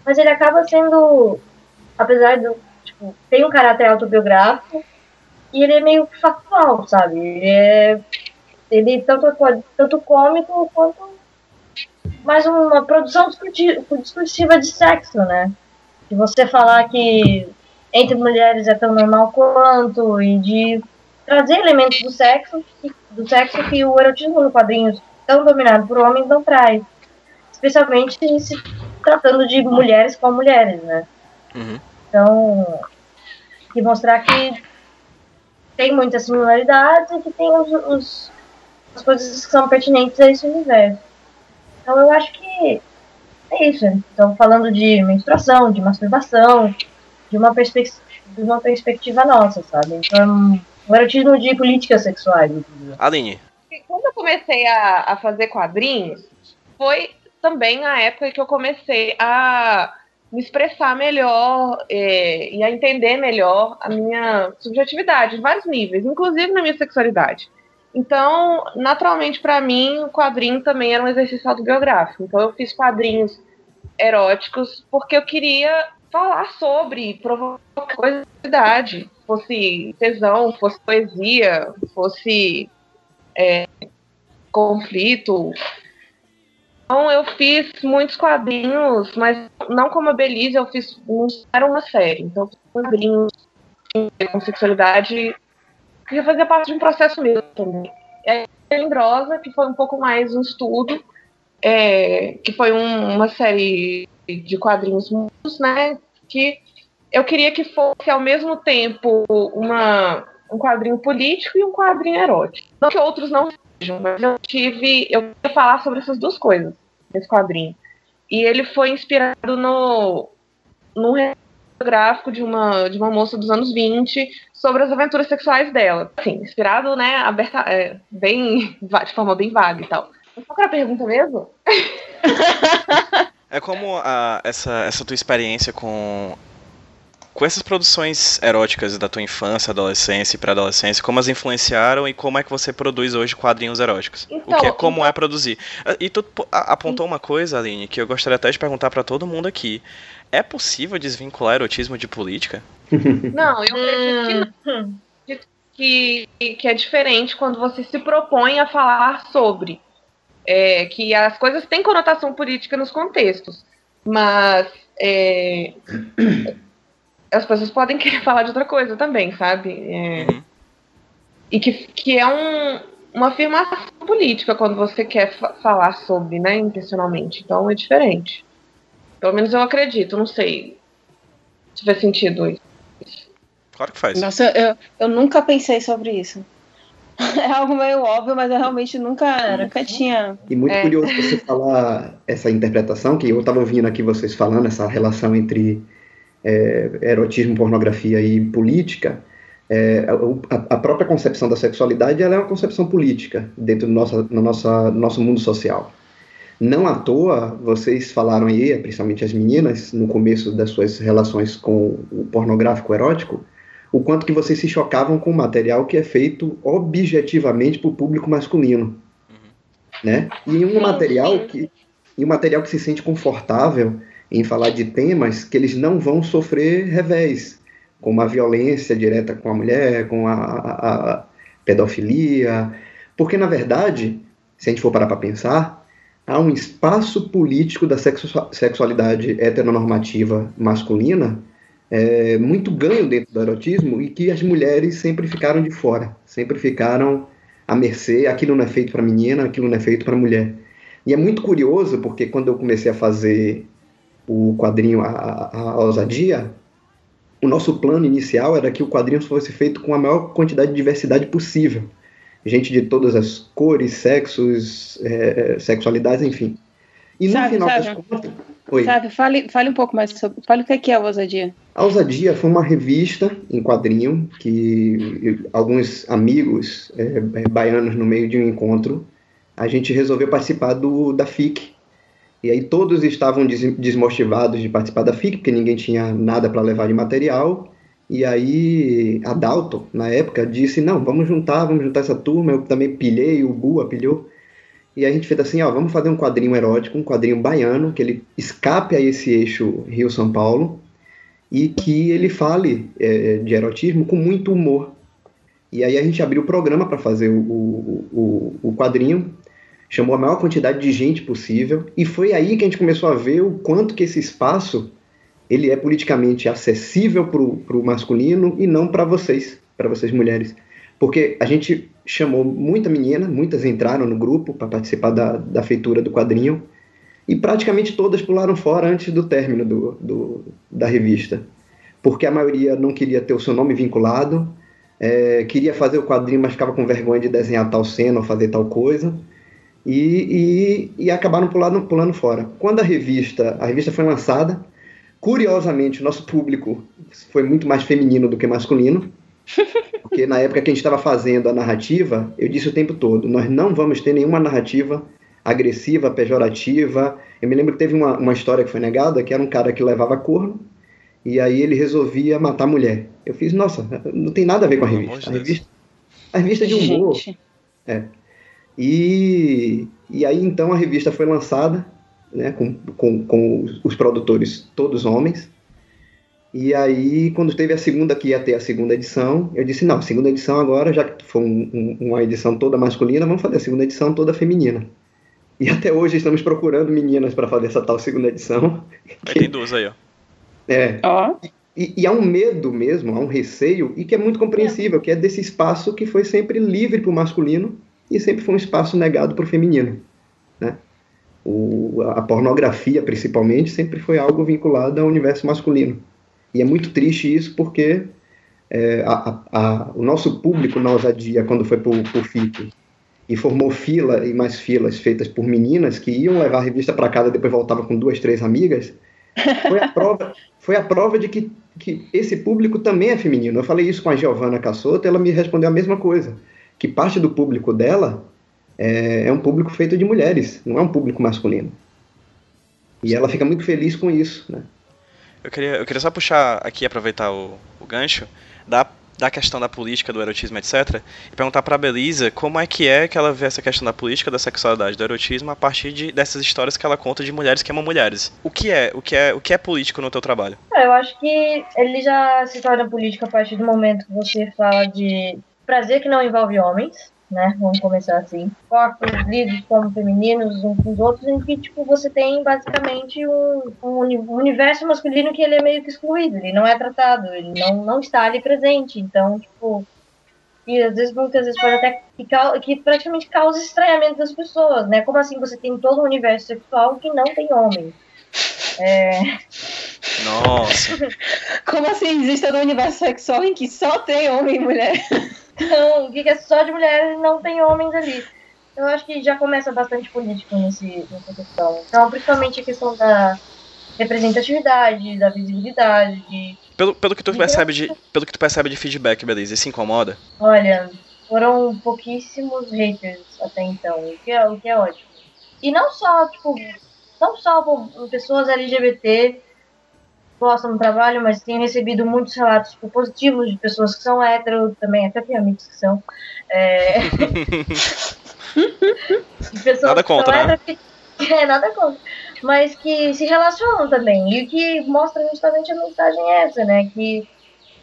Mas ele acaba sendo, apesar do. Tipo, tem um caráter autobiográfico e ele é meio factual, sabe? Ele é. Ele tanto, tanto cômico quanto mais uma produção discursiva de sexo, né? De você falar que entre mulheres é tão normal quanto, e de trazer elementos do sexo, do sexo que o erotismo no quadrinhos, tão dominado por homens, não traz. Especialmente se tratando de mulheres com mulheres, né? Uhum. Então, e mostrar que tem muitas similaridades e que tem os, os, as coisas que são pertinentes a esse universo. Então, eu acho que é isso. Então, falando de menstruação, de masturbação, de uma, perspe de uma perspectiva nossa, sabe? Então, o erotismo de políticas sexuais. Aline. Quando eu comecei a, a fazer quadrinhos, foi também a época que eu comecei a me expressar melhor é, e a entender melhor a minha subjetividade em vários níveis, inclusive na minha sexualidade. Então, naturalmente, para mim, o quadrinho também era um exercício autobiográfico. Então, eu fiz quadrinhos eróticos porque eu queria falar sobre, provocar curiosidade, fosse tesão, fosse poesia, fosse é, conflito. Então eu fiz muitos quadrinhos, mas não como a Belize, eu fiz era uma série. Então eu fiz quadrinhos com sexualidade que fazia parte de um processo meu também. É Lindrosa, que foi um pouco mais um estudo, é, que foi um, uma série de quadrinhos, né, que eu queria que fosse ao mesmo tempo uma, um quadrinho político e um quadrinho erótico. Não que outros não mas eu tive. Eu queria falar sobre essas duas coisas nesse quadrinho. E ele foi inspirado no, num gráfico de uma, de uma moça dos anos 20 sobre as aventuras sexuais dela. Assim, inspirado, né, aberta, é, bem, de forma bem vaga e tal. Qual era a pergunta mesmo? É como a, essa, essa tua experiência com com essas produções eróticas da tua infância, adolescência e pré-adolescência, como as influenciaram e como é que você produz hoje quadrinhos eróticos? Então, o que é como então... é produzir? Ah, e tu apontou uma coisa, Aline, que eu gostaria até de perguntar para todo mundo aqui. É possível desvincular erotismo de política? Não, eu acredito que não. Que, que é diferente quando você se propõe a falar sobre é, que as coisas têm conotação política nos contextos, mas é, as pessoas podem querer falar de outra coisa também, sabe? É, uhum. E que, que é um, uma afirmação política quando você quer fa falar sobre, né, intencionalmente. Então é diferente. Pelo menos eu acredito, não sei se faz sentido isso. Claro que faz. Nossa, eu, eu nunca pensei sobre isso. é algo meio óbvio, mas eu realmente nunca, nunca tinha. E muito é. curioso você falar essa interpretação, que eu estava ouvindo aqui vocês falando, essa relação entre é, erotismo, pornografia e política. É, a, a, própria concepção da sexualidade ela é uma concepção política dentro do nosso, no nosso mundo social. Não à toa, vocês falaram aí, principalmente as meninas, no começo das suas relações com o pornográfico erótico, o quanto que vocês se chocavam com o material que é feito objetivamente para o público masculino, né? E um material que e um material que se sente confortável em falar de temas que eles não vão sofrer revés, como a violência direta com a mulher, com a, a, a pedofilia, porque na verdade, se a gente for parar para pensar, há um espaço político da sexualidade heteronormativa masculina é, muito ganho dentro do erotismo e que as mulheres sempre ficaram de fora, sempre ficaram à mercê, aquilo não é feito para menina, aquilo não é feito para mulher. E é muito curioso porque quando eu comecei a fazer o quadrinho a, a, a ousadia, o nosso plano inicial era que o quadrinho fosse feito com a maior quantidade de diversidade possível. Gente de todas as cores, sexos, é, sexualidades, enfim. E no sabe, final sabe, das contas. Oi. Sabe, fale, fale um pouco mais sobre. Fale o que é a ousadia. A Ousadia foi uma revista em quadrinho que alguns amigos é, é baianos, no meio de um encontro, a gente resolveu participar do, da FIC, e aí todos estavam desmotivados de participar da FIC, porque ninguém tinha nada para levar de material. E aí a Dalton, na época, disse, não, vamos juntar, vamos juntar essa turma. Eu também pilhei, o Bua pilhou. E a gente fez assim, ó, vamos fazer um quadrinho erótico, um quadrinho baiano, que ele escape a esse eixo Rio-São Paulo e que ele fale é, de erotismo com muito humor. E aí a gente abriu o programa para fazer o, o, o, o quadrinho chamou a maior quantidade de gente possível, e foi aí que a gente começou a ver o quanto que esse espaço ele é politicamente acessível para o masculino e não para vocês, para vocês mulheres. Porque a gente chamou muita menina, muitas entraram no grupo para participar da, da feitura do quadrinho, e praticamente todas pularam fora antes do término do, do da revista. Porque a maioria não queria ter o seu nome vinculado, é, queria fazer o quadrinho, mas ficava com vergonha de desenhar tal cena ou fazer tal coisa e, e, e acabaram pulando, pulando fora. Quando a revista, a revista foi lançada, curiosamente, o nosso público foi muito mais feminino do que masculino, porque na época que a gente estava fazendo a narrativa, eu disse o tempo todo, nós não vamos ter nenhuma narrativa agressiva, pejorativa. Eu me lembro que teve uma, uma história que foi negada, que era um cara que levava corno, e aí ele resolvia matar a mulher. Eu fiz, nossa, não tem nada a ver com a revista. A revista, a revista é de humor. É. E, e aí então a revista foi lançada, né, com, com, com os produtores todos homens. E aí, quando teve a segunda, que ia ter a segunda edição, eu disse: não, segunda edição agora, já que foi um, um, uma edição toda masculina, vamos fazer a segunda edição toda feminina. E até hoje estamos procurando meninas para fazer essa tal segunda edição. Aí tem duas aí, ó. É. Oh. E, e, há um medo mesmo, há um receio, e que é muito compreensível, que é desse espaço que foi sempre livre para o masculino e sempre foi um espaço negado para o feminino. Né? O, a pornografia, principalmente, sempre foi algo vinculado ao universo masculino. E é muito triste isso porque é, a, a, o nosso público na ousadia, quando foi por, por FIC, e formou fila e mais filas feitas por meninas que iam levar a revista para casa e depois voltavam com duas, três amigas, foi a prova, foi a prova de que, que esse público também é feminino. Eu falei isso com a Giovana Cassoto, ela me respondeu a mesma coisa que parte do público dela é, é, um público feito de mulheres, não é um público masculino. E ela fica muito feliz com isso, né? Eu queria, eu queria só puxar aqui, aproveitar o, o gancho da, da questão da política, do erotismo, etc. E perguntar para a Belisa como é que é que ela vê essa questão da política, da sexualidade, do erotismo a partir de, dessas histórias que ela conta de mulheres que amam mulheres. O que é, o que é, o que é político no teu trabalho? É, eu acho que ele já se torna político a partir do momento que você fala de prazer que não envolve homens, né? Vamos começar assim. Corpos lidos como femininos uns com os outros, em que, tipo, você tem basicamente um, um, universo masculino que ele é meio que excluído, ele não é tratado, ele não, não está ali presente. Então, tipo, e às vezes muitas vezes pode até que, que praticamente causa estranhamento das pessoas, né? Como assim você tem todo um universo sexual que não tem homem? É... Nossa. Como assim existe um universo sexual em que só tem homem e mulher? Não, que é só de mulheres e não tem homens ali. Eu acho que já começa bastante político nesse, nessa questão. Então, principalmente a questão da representatividade, da visibilidade. De, pelo, pelo, que tu percebe de, pelo que tu percebe de feedback, beleza, isso incomoda? Olha, foram pouquíssimos haters até então, o que é, o que é ótimo. E não só, tipo, não só pessoas LGBT gostam do trabalho, mas tenho recebido muitos relatos tipo, positivos de pessoas que são hétero, também até tenho amigos que são. É... nada contra, né? Que... É, nada contra. Mas que se relacionam também. E o que mostra justamente a mensagem essa, né? Que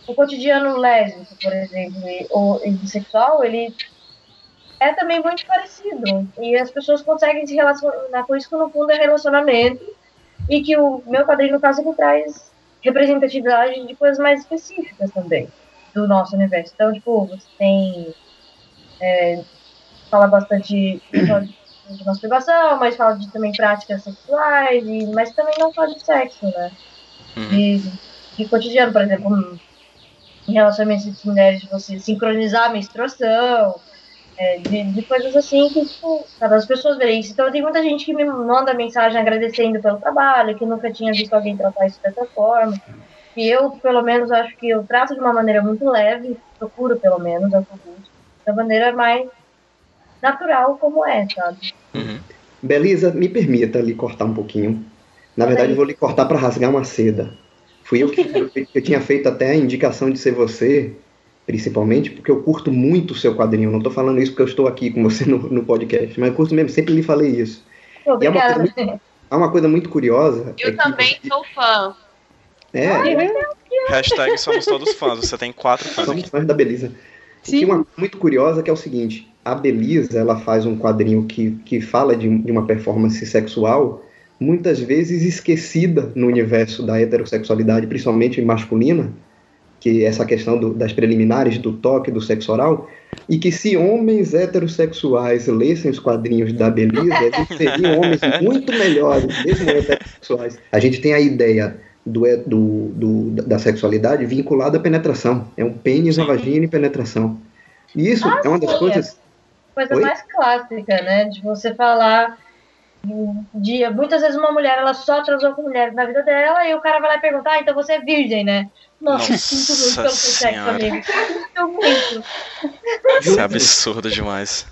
o cotidiano lésbico, por exemplo, ou bissexual, ele é também muito parecido. E as pessoas conseguem se relacionar com isso, que no fundo é relacionamento. E que o meu quadrinho, no caso, ele traz representatividade de coisas mais específicas também do nosso universo. Então, tipo, você tem. É, fala bastante de masturbação, mas fala de também práticas sexuais, e, mas também não só de sexo, né? Uhum. De, de cotidiano, por exemplo, em relacionamentos entre mulheres, você sincronizar a menstruação, é, de, de, coisas assim que, tipo, cada as pessoas verem isso. Então, tem muita gente que me manda mensagem agradecendo pelo trabalho, que nunca tinha visto alguém tratar isso dessa forma. E eu, pelo menos, acho que eu trato de uma maneira muito leve, procuro, pelo menos, da maneira mais natural como é, sabe? Uhum. Belisa, me permita lhe cortar um pouquinho. Na verdade, eu vou lhe cortar para rasgar uma seda. Fui eu que eu, eu tinha feito até a indicação de ser você, principalmente, porque eu curto muito o seu quadrinho. Não estou falando isso porque eu estou aqui com você no, no podcast, mas eu curto mesmo, sempre lhe falei isso. Obrigada. E é uma, coisa muito, é uma coisa muito curiosa. Eu é também que... sou fã. É. Hashtag somos todos fãs. Você tem quatro fãs. Somos aqui. fãs da Belisa. Sim. E uma muito curiosa que é o seguinte: a Belisa ela faz um quadrinho que, que fala de, de uma performance sexual muitas vezes esquecida no universo da heterossexualidade, principalmente masculina, que é essa questão do, das preliminares, do toque, do sexo oral, e que se homens heterossexuais lessem os quadrinhos da Belisa, eles seriam homens muito melhores, mesmo heterossexuais. A gente tem a ideia do, do, do, da sexualidade vinculada à penetração. É um pênis, uma vagina e penetração. E isso ah, é uma das sim, coisas. É coisa Oi? mais clássica, né? De você falar de muitas vezes uma mulher ela só transou com mulheres na vida dela e o cara vai lá e perguntar, ah, então você é virgem, né? Nossa, Nossa sinto muito pelo seu sexo, amigo. Sinto muito. Isso é absurdo demais.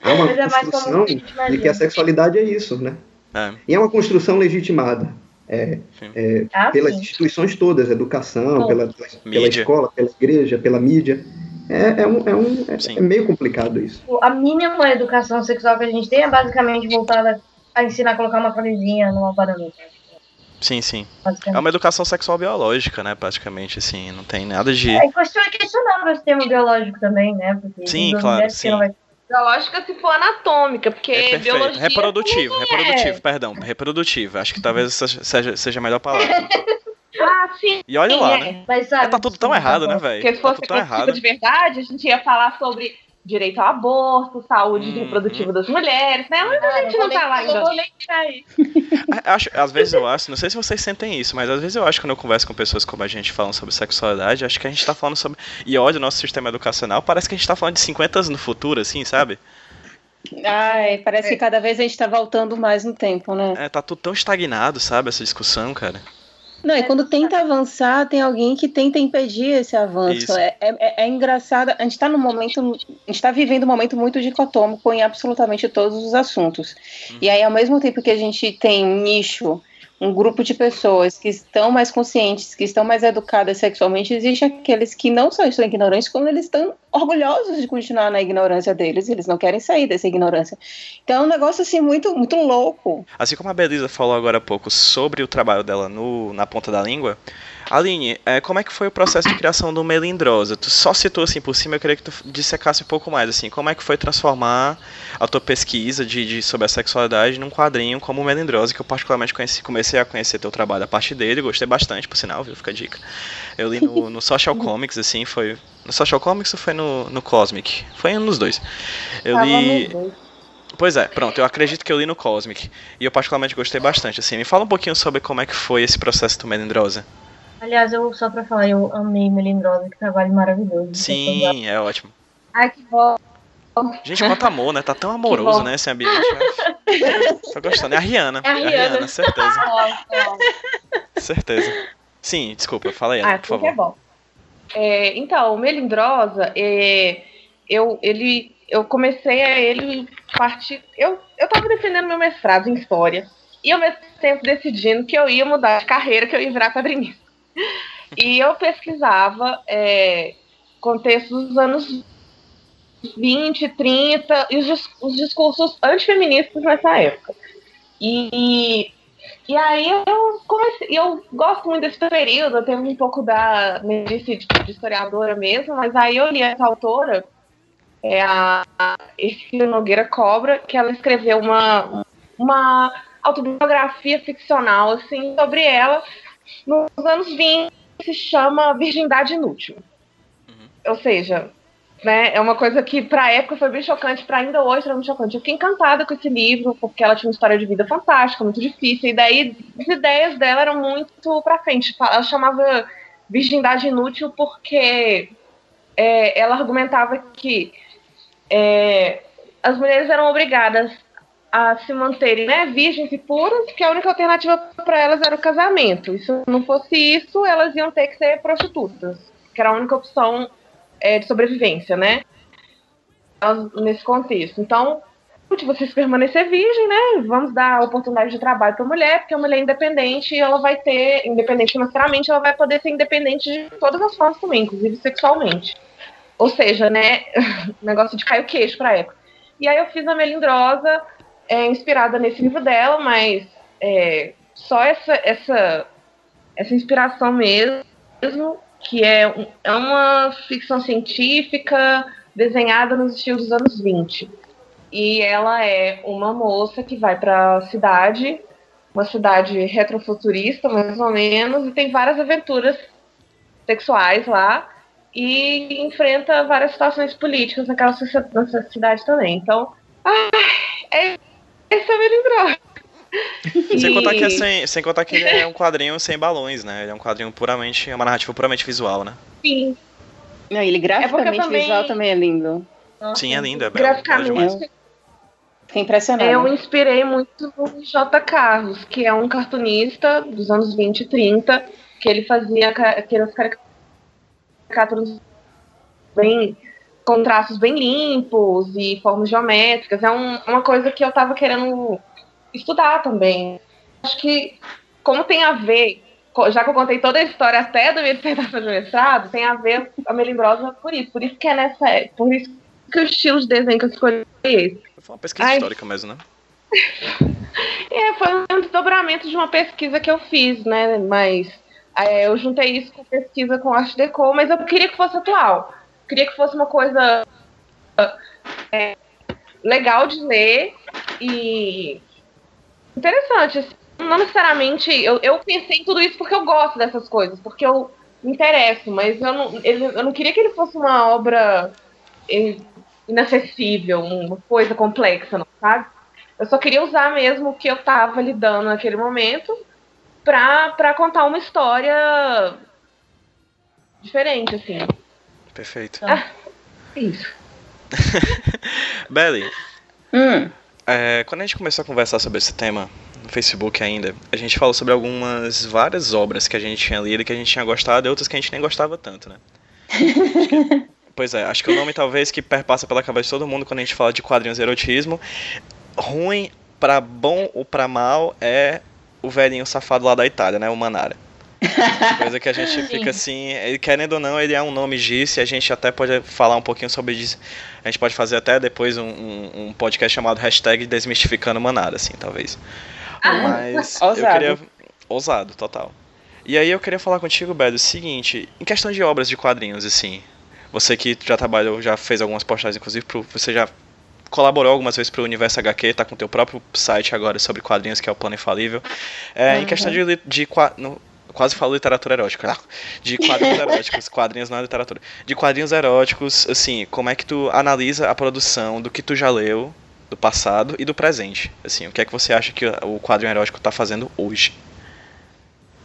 É uma Mas construção é de que a sexualidade é isso, né? É. E é uma construção legitimada. É, é, ah, pelas sim. instituições todas, educação, pela, pela escola, pela igreja, pela mídia. É, é, um, é, um, é, é, meio complicado isso. A mínima educação sexual que a gente tem é basicamente voltada a ensinar a colocar uma camisinha numa banana. Sim, sim. É uma educação sexual biológica, né? Praticamente, assim, não tem nada de. É, é questionável esse termo biológico também, né? Porque sim, claro, sim. Vai... Biológica se for anatômica, porque é biologia. Reprodutivo, reprodutivo, perdão. Reprodutivo. Acho que talvez seja, seja a melhor palavra. Ah, sim. E olha lá, né? Mas, sabe, tá tudo tão errado, né, velho? Porque se fosse tá errado. de verdade, a gente ia falar sobre direito ao aborto, saúde hum, reprodutiva das mulheres, né? Mas a gente não tá lá ainda. acho, às vezes eu acho, não sei se vocês sentem isso, mas às vezes eu acho que quando eu converso com pessoas como a gente falando sobre sexualidade, acho que a gente tá falando sobre. E olha o nosso sistema educacional, parece que a gente tá falando de 50 anos no futuro, assim, sabe? Ai, parece é. que cada vez a gente tá voltando mais no tempo, né? É, tá tudo tão estagnado, sabe, essa discussão, cara. Não, e quando tenta avançar, tem alguém que tenta impedir esse avanço. É, é, é, engraçado. A gente está no momento, a gente está vivendo um momento muito dicotômico em absolutamente todos os assuntos. Uhum. E aí, ao mesmo tempo que a gente tem um nicho um grupo de pessoas que estão mais conscientes, que estão mais educadas sexualmente, existe aqueles que não só estão ignorantes, como eles estão orgulhosos de continuar na ignorância deles, eles não querem sair dessa ignorância. Então é um negócio assim muito, muito louco. Assim como a Belisa falou agora há pouco sobre o trabalho dela no, na ponta da língua, Aline, é, como é que foi o processo de criação do Melindrosa? Tu só citou assim por cima, eu queria que tu dissecasse um pouco mais, assim, como é que foi transformar a tua pesquisa de, de sobre a sexualidade num quadrinho como o Melindrosa, que eu particularmente conheci, comecei a conhecer teu trabalho a partir dele, gostei bastante, por sinal, viu? Fica a dica. Eu li no, no Social Comics, assim, foi... No Social Comics ou foi no, no Cosmic? Foi nos dois. Eu li... Pois é, pronto, eu acredito que eu li no Cosmic. E eu particularmente gostei bastante, assim. Me fala um pouquinho sobre como é que foi esse processo do Melindrosa. Aliás, eu só pra falar, eu amei Melindrosa, que trabalho maravilhoso. Sim, é ótimo. Ai, que bom. Gente, quanto amor, né? Tá tão amoroso, né, esse ambiente. Né? Tô gostando. É a Rihanna. É a Rihanna, é a Rihanna certeza. certeza. Sim, desculpa, fala aí, ah, por favor. É bom. É, então, o Melindrosa, é, eu, ele, eu comecei a ele partir. Eu, eu tava defendendo meu mestrado em História. E ao mesmo tempo decidindo que eu ia mudar de carreira, que eu ia virar quadrinista. E eu pesquisava é, contextos dos anos 20, 30 e os, os discursos antifeministas nessa época. E, e aí eu comecei, eu gosto muito desse período, eu tenho um pouco da medici de historiadora mesmo, mas aí eu li essa autora é a Ercília Nogueira Cobra, que ela escreveu uma, uma autobiografia ficcional assim sobre ela nos anos 20, se chama Virgindade Inútil. Uhum. Ou seja, né, é uma coisa que para a época foi bem chocante, para ainda hoje é muito chocante. Eu fiquei encantada com esse livro, porque ela tinha uma história de vida fantástica, muito difícil, e daí as ideias dela eram muito para frente. Ela chamava Virgindade Inútil porque é, ela argumentava que é, as mulheres eram obrigadas a se manterem né, virgens e puras, que a única alternativa para elas era o casamento. E se não fosse isso, elas iam ter que ser prostitutas, que era a única opção é, de sobrevivência, né? Nesse contexto. Então, se vocês permanecer virgem, né? Vamos dar oportunidade de trabalho para a mulher, porque a mulher é independente e ela vai ter, independente financeiramente, ela vai poder ser independente de todas as formas também, inclusive sexualmente. Ou seja, né, negócio de cair o queixo pra época. E aí eu fiz a Melindrosa, é, inspirada nesse livro dela, mas é, só essa, essa, essa inspiração mesmo, que é, é uma ficção científica desenhada nos estilos dos anos 20. E ela é uma moça que vai para a cidade, uma cidade retrofuturista, mais ou menos, e tem várias aventuras sexuais lá e enfrenta várias situações políticas naquela cidade também. Então, ah, é, esse é o Melindró. Sem, e... contar que é sem, sem contar que ele é um quadrinho sem balões, né? Ele é um quadrinho puramente, é uma narrativa puramente visual, né? Sim. Não, ele graficamente é também... visual também é lindo. Nossa, Sim, é lindo, é belo. Graficamente. É impressionante. Eu inspirei muito no J. Carlos, que é um cartunista dos anos 20 e 30, que ele fazia aquelas caricaturas bem com traços bem limpos e formas geométricas. É um, uma coisa que eu estava querendo estudar também. Acho que, como tem a ver, já que eu contei toda a história até da minha dissertação de mestrado, tem a ver a melindrosa por isso. Por isso que é nessa. Por isso que o estilo de desenho que eu escolhi é esse. Foi uma pesquisa Ai. histórica mesmo, né? é, foi um desdobramento de uma pesquisa que eu fiz, né? Mas é, eu juntei isso com pesquisa com arte deco, mas eu queria que fosse atual. Queria que fosse uma coisa é, legal de ler e interessante. Assim. Não necessariamente. Eu, eu pensei em tudo isso porque eu gosto dessas coisas, porque eu me interesso, mas eu não, eu não queria que ele fosse uma obra inacessível, uma coisa complexa, não, sabe? Eu só queria usar mesmo o que eu estava lidando naquele momento pra, contar uma história diferente, assim. Perfeito. Ah, isso. Belly, hum. é, quando a gente começou a conversar sobre esse tema no Facebook ainda, a gente falou sobre algumas várias obras que a gente tinha lido, que a gente tinha gostado e outras que a gente nem gostava tanto, né? que, pois é, acho que o nome talvez que perpassa pela cabeça de todo mundo quando a gente fala de quadrinhos erotismo, ruim para bom ou para mal é o velhinho safado lá da Itália, né? O Manara. Coisa que a gente fica assim, querendo ou não, ele é um nome disso e a gente até pode falar um pouquinho sobre isso. A gente pode fazer até depois um, um, um podcast chamado hashtag Desmistificando Manara, assim, talvez. Ah, Mas ousado. eu queria. Ousado, total. E aí eu queria falar contigo, Bedo, o seguinte, em questão de obras de quadrinhos, assim, você que já trabalhou, já fez algumas postagens, inclusive, pro, você já colaborou algumas vezes para o Universo HQ, tá com o teu próprio site agora sobre quadrinhos, que é o Plano Infalível. É, uhum. Em questão de, de no, quase falo literatura erótica, de quadrinhos eróticos, quadrinhos não é literatura. De quadrinhos eróticos, assim, como é que tu analisa a produção do que tu já leu do passado e do presente? Assim, o que é que você acha que o quadrinho erótico está fazendo hoje?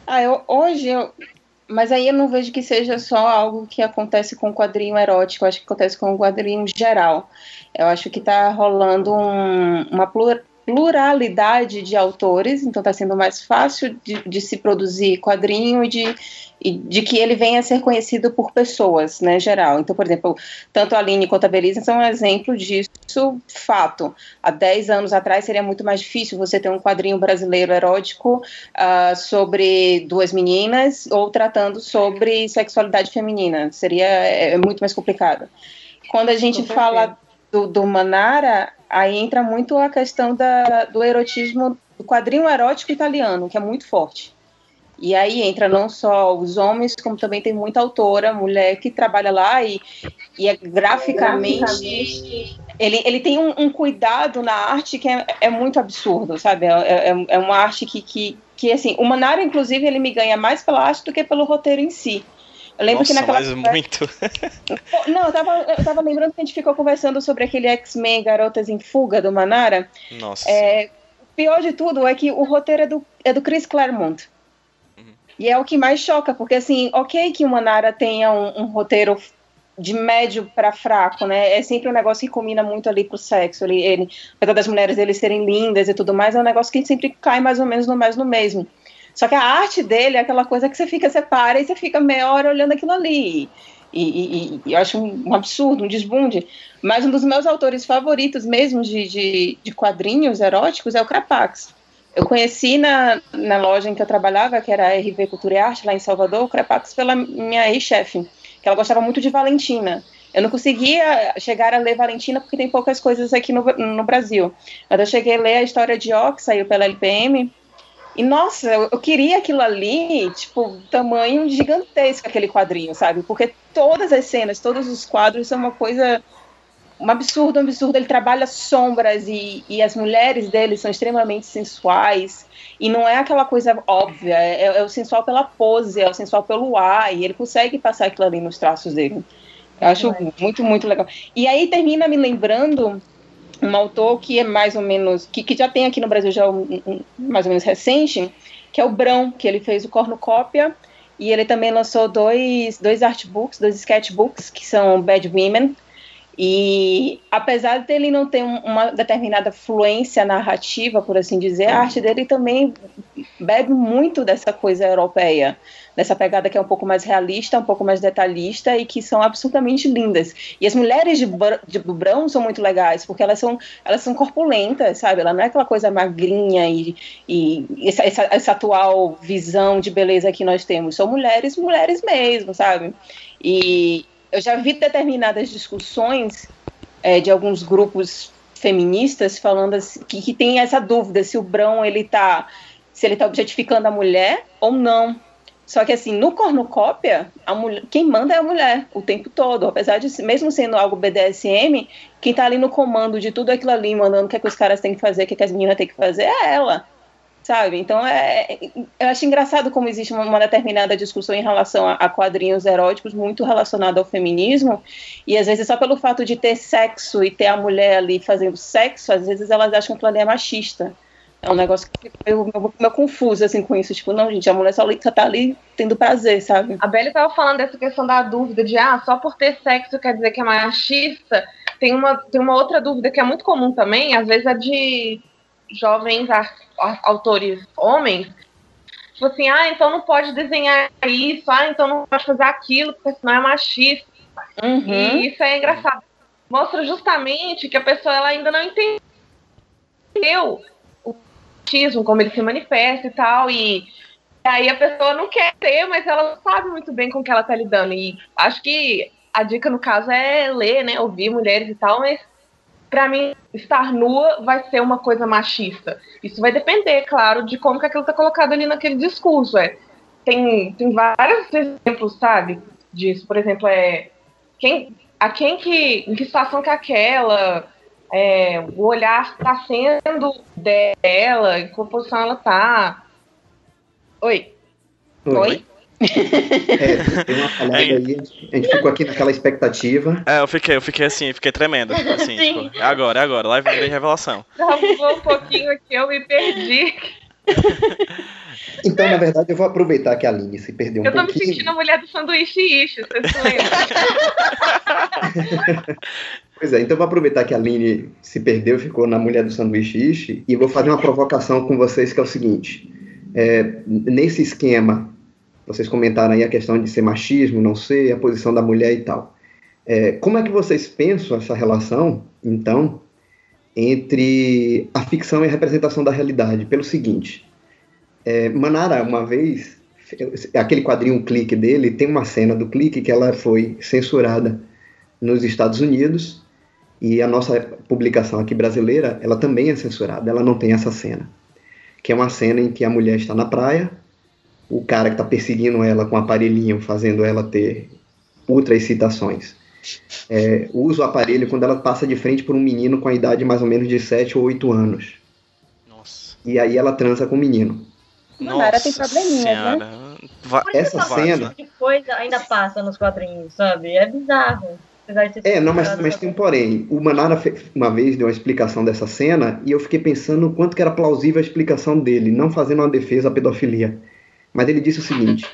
Ah, eu, hoje eu, mas aí eu não vejo que seja só algo que acontece com o quadrinho erótico, eu acho que acontece com o quadrinho geral. Eu acho que está rolando um, uma pluralidade de autores, então está sendo mais fácil de, de, se produzir quadrinho e de, e de que ele venha a ser conhecido por pessoas, né, geral. Então, por exemplo, tanto a Aline quanto a Belisa são um exemplo disso, fato. Há 10 anos atrás seria muito mais difícil você ter um quadrinho brasileiro erótico uh, sobre duas meninas ou tratando sobre sexualidade feminina. Seria é, é muito mais complicado. Quando a gente fala do, do Manara, aí entra muito a questão da, do erotismo, do quadrinho erótico italiano, que é muito forte. E aí entra não só os homens, como também tem muita autora, mulher que trabalha lá e, e é graficamente, ele, ele tem um, um, cuidado na arte que é, é muito absurdo, sabe? É, é, é, uma arte que, que, que, assim, o Manara, inclusive, ele me ganha mais pela arte do que pelo roteiro em si. Eu lembro Nossa, que naquela. Mas muito. Não, eu tava, eu tava lembrando que a gente ficou conversando sobre aquele X-Men Garotas em Fuga do Manara. Nossa. É, pior de tudo é que o roteiro é do, é do Chris Claremont. Uhum. E é o que mais choca, porque assim, ok que o Manara tenha um, um roteiro de médio para fraco, né? É sempre um negócio que combina muito ali pro sexo. Ele, ele, apesar das mulheres dele serem lindas e tudo mais, é um negócio que sempre cai mais ou menos no mais no mesmo. Só que a arte dele é aquela coisa que você fica, você para e você fica meia hora olhando aquilo ali. E, e, e eu acho um, um, absurdo, um desbunde. Mas um dos meus autores favoritos mesmo de, de, de quadrinhos eróticos é o Crapax. Eu conheci na, na loja em que eu trabalhava, que era a RV Cultura e Arte, lá em Salvador, o Crapax pela minha ex-chefe que ela gostava muito de Valentina. Eu não conseguia chegar a ler Valentina porque tem poucas coisas aqui no, no Brasil. Mas eu cheguei a ler a história de que saiu pela LPM. E nossa, eu, eu queria aquilo ali, tipo, tamanho gigantesco, aquele quadrinho, sabe? Porque todas as cenas, todos os quadros são uma coisa um absurdo, um absurdo. Ele trabalha sombras e, e as mulheres dele são extremamente sensuais. E não é aquela coisa óbvia, é, é, o sensual pela pose, é o sensual pelo ar, e ele consegue passar aquilo ali nos traços dele. Eu acho muito, muito legal. E aí termina me lembrando um autor que é mais ou menos, que, que já tem aqui no Brasil já um, um, mais ou menos recente, que é o Brão, que ele fez o Cornucópia, e ele também lançou dois, dois artbooks, dois sketchbooks, que são Bad Women, e apesar dele não ter uma determinada fluência narrativa, por assim dizer, a arte dele também bebe muito dessa coisa europeia, dessa pegada que é um pouco mais realista, um pouco mais detalhista e que são absolutamente lindas. E as mulheres de, de Brão são muito legais, porque elas são, elas são corpulentas, sabe? Ela não é aquela coisa magrinha e, e essa, essa, essa atual visão de beleza que nós temos. São mulheres, mulheres mesmo, sabe? E, eu já vi determinadas discussões é, de alguns grupos feministas falando assim, que, que tem essa dúvida se o Brão ele tá se ele tá objetificando a mulher ou não. Só que assim, no cornucópia, a mulher, quem manda é a mulher o tempo todo, apesar de mesmo sendo algo BDSM, quem tá ali no comando de tudo aquilo ali, mandando o que, é que os caras têm que fazer, o que, é que as meninas têm que fazer, é ela sabe? Então, é, eu acho engraçado como existe uma, uma determinada discussão em relação a, a, quadrinhos eróticos muito relacionado ao feminismo, e às vezes só pelo fato de ter sexo e ter a mulher ali fazendo sexo, às vezes elas acham que aquilo ali é machista. É um negócio que eu, eu, eu, confuso assim com isso. Tipo, não, gente, a mulher só, só tá ali tendo prazer, sabe? A Belle tava falando dessa questão da dúvida de ah, só por ter sexo quer dizer que é machista. Tem uma, tem uma outra dúvida que é muito comum também, às vezes é de jovens autores homens, tipo assim, ah, então não pode desenhar isso, ah, então não pode fazer aquilo, porque senão é machista. Uhum. E isso é engraçado. Mostra justamente que a pessoa ela ainda não entendeu o machismo, como ele se manifesta e tal, e aí a pessoa não quer ter, mas ela sabe muito bem com o que ela tá lidando. E acho que a dica, no caso, é ler, né, ouvir mulheres e tal, mas para mim, estar nua vai ser uma coisa machista. Isso vai depender, claro, de como que aquilo tá colocado ali naquele discurso. É. Tem, tem vários exemplos, sabe, disso. Por exemplo, é quem, a quem que, em que situação que aquela, é, o olhar está sendo dela, em qual posição ela tá. Oi. Oi. Oi? É, tem uma falhada aí, a gente ficou aqui naquela expectativa. É, eu fiquei, eu fiquei assim, fiquei tremendo. Assim, tipo, é agora, é agora, live de revelação. Travou um pouquinho aqui, eu me perdi. Então, na verdade, eu vou aproveitar que a Aline se perdeu um pouquinho. Eu tô me sentindo a mulher do sanduíche ishi, vocês se lembram? Pois é, então eu vou aproveitar que a Aline se perdeu e ficou na mulher do sanduíche ishi e vou fazer uma provocação com vocês que é o seguinte. É, nesse esquema vocês comentaram aí a questão de ser machismo, não ser, a posição da mulher e tal. É, como é que vocês pensam essa relação, então, entre a ficção e a representação da realidade? Pelo seguinte, é, Manara, uma vez, aquele quadrinho Clique dele, tem uma cena do Clique que ela foi censurada nos Estados Unidos e a nossa publicação aqui brasileira, ela também é censurada, ela não tem essa cena. Que é uma cena em que a mulher está na praia, o cara que está perseguindo ela com um aparelhinho, fazendo ela ter ultra excitações. é, usa o aparelho quando ela passa de frente por um menino com a idade mais ou menos de 7 ou 8 anos. Nossa. E aí ela transa com o menino. Manara tem probleminhas, né? Va- Essa cena- de coisa ainda passa nos quadrinhos, sabe? É bizarro. Apesar de ter É, não, mas, mas essa tem um porém. O Manara uma vez deu uma explicação dessa cena e eu fiquei pensando o quanto que era plausível a explicação dele, não fazendo uma defesa à pedofilia. Mas ele disse o seguinte: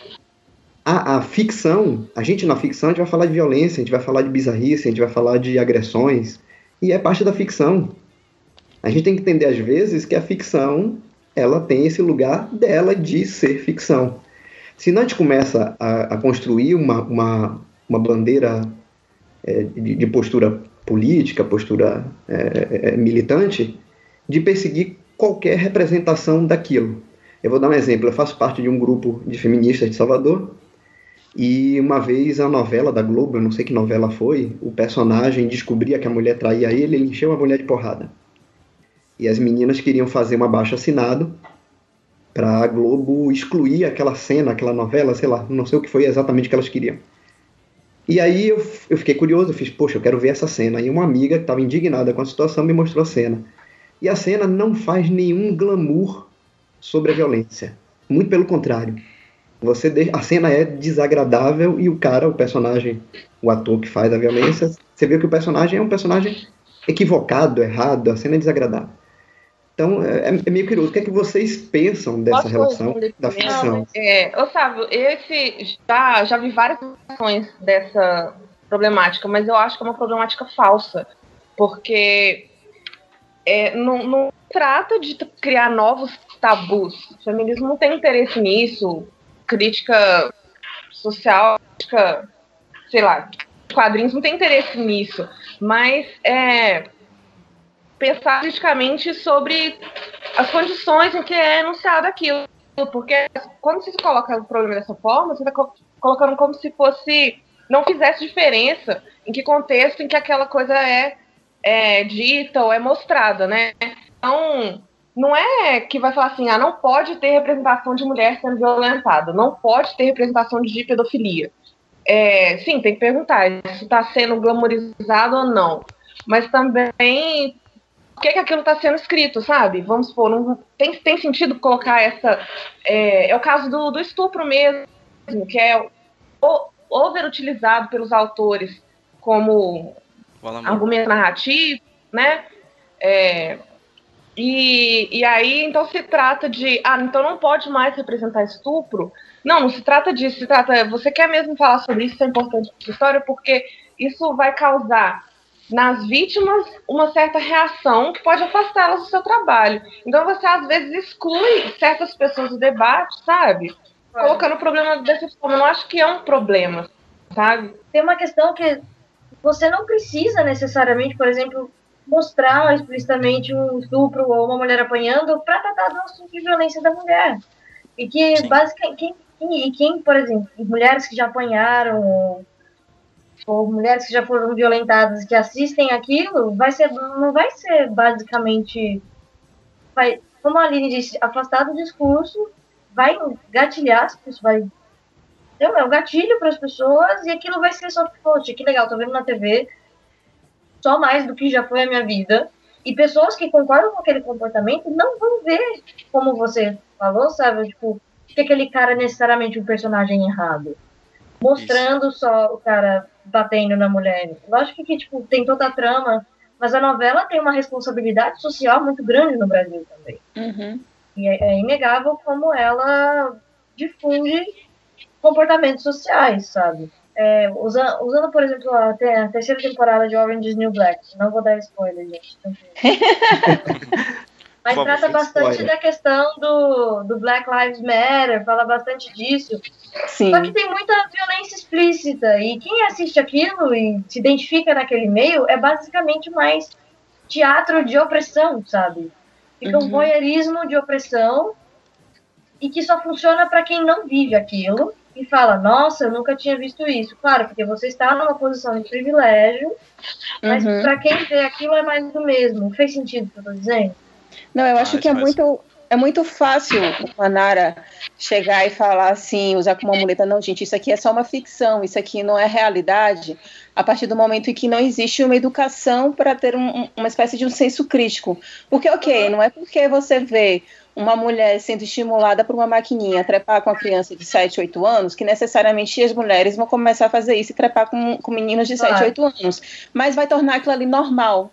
a, a ficção, a gente na ficção a gente vai falar de violência, a gente vai falar de bizarrice, a gente vai falar de agressões, e é parte da ficção. A gente tem que entender às vezes que a ficção ela tem esse lugar dela de ser ficção. Se não a gente começa a, a construir uma, uma, uma bandeira é, de, de postura política, postura é, é, militante, de perseguir qualquer representação daquilo. Eu vou dar um exemplo. Eu faço parte de um grupo de feministas de Salvador e uma vez a novela da Globo, eu não sei que novela foi, o personagem descobria que a mulher traía ele, ele encheu a mulher de porrada. E as meninas queriam fazer um abaixo assinado para a Globo excluir aquela cena, aquela novela, sei lá, não sei o que foi exatamente que elas queriam. E aí eu, eu fiquei curioso, eu fiz, poxa, eu quero ver essa cena. E uma amiga que estava indignada com a situação me mostrou a cena. E a cena não faz nenhum glamour sobre a violência. Muito pelo contrário. Você de- a cena é desagradável e o cara, o personagem, o ator que faz a violência, você vê que o personagem é um personagem equivocado, errado, a cena é desagradável. Então é, é meio curioso. O que é que vocês pensam dessa Posso relação da ficção? É, Otávio, esse já, já vi várias versões dessa problemática, mas eu acho que é uma problemática falsa, porque é, não, não trata de criar novos tabus. O feminismo não tem interesse nisso. Crítica social, crítica, sei lá, quadrinhos não tem interesse nisso, mas é pensar criticamente sobre as condições em que é enunciado aquilo. Porque quando você coloca o problema dessa forma, você está co- colocando como se fosse. não fizesse diferença em que contexto em que aquela coisa é, é dita ou é mostrada, né? Então, não é que vai falar assim, ah, não pode ter representação de mulher sendo violentada, não pode ter representação de pedofilia. É, sim, tem que perguntar se está sendo glamorizado ou não. Mas também por que, que aquilo está sendo escrito, sabe? Vamos supor, não, tem, tem sentido colocar essa. É, é o caso do, do estupro mesmo, que é o- overutilizado pelos autores como argumento narrativo, né? É, e, e aí, então se trata de, ah, então não pode mais representar estupro. Não, não se trata disso, se trata, você quer mesmo falar sobre isso, isso é importante para a história, porque isso vai causar nas vítimas uma certa reação que pode afastá-las do seu trabalho. Então você às vezes exclui certas pessoas do debate, sabe? Colocando o problema dessa forma. Eu não acho que é um problema, sabe? tem uma questão que você não precisa necessariamente, por exemplo, mostrar explicitamente um estupro ou uma mulher apanhando para tratar do assunto de violência da mulher. E que, Sim. basicamente, quem, quem, e quem, por exemplo, mulheres que já apanharam ou, ou mulheres que já foram violentadas que assistem aquilo, vai ser, não vai ser basicamente, vai, como a Aline disse, afastar do discurso, vai gatilhar, isso vai Entendeu? É um gatilho para as pessoas e aquilo vai ser só, poxa, que legal, tô vendo na TV só mais do que já foi a minha vida. E pessoas que concordam com aquele comportamento não vão ver, como você falou, sabe? Tipo, que aquele cara é necessariamente um personagem errado. Mostrando só o cara batendo na mulher. Lógico que, tipo, tem toda a trama, mas a novela tem uma responsabilidade social muito grande no Brasil também. Uhum. E é, é inegável como ela difunde comportamentos sociais, sabe? É, usa- usando, por exemplo, a, te- a terceira temporada de Orange is New Black. Não vou dar spoiler, gente. tranquilo. Mas favor, trata bastante spoiler. da questão do, do Black Lives Matter, fala bastante disso. Sim. Só que tem muita violência explícita. E quem assiste aquilo e se identifica naquele meio é basicamente mais teatro de opressão, sabe? Fica um Uhum. voyeurismo de opressão e que só funciona para quem não vive aquilo e fala: Nossa, eu nunca tinha visto isso. Claro, porque você está numa posição de privilégio, mas Uhum. para quem vê aquilo é mais do mesmo. Fez sentido o que eu tô dizendo? Não, eu acho Faz, que é faz. muito, é muito fácil o Manara chegar e falar assim, usar como uma muleta, não, gente, isso aqui é só uma ficção, isso aqui não é realidade, a partir do momento em que não existe uma educação para ter um, uma espécie de um senso crítico. Porque, ok, não é porque você vê uma mulher sendo estimulada por uma maquininha a trepar com a criança de 7, 8 anos, que necessariamente as mulheres vão começar a fazer isso e trepar com, com meninos de 7, 8 anos. Mas vai tornar aquilo ali normal.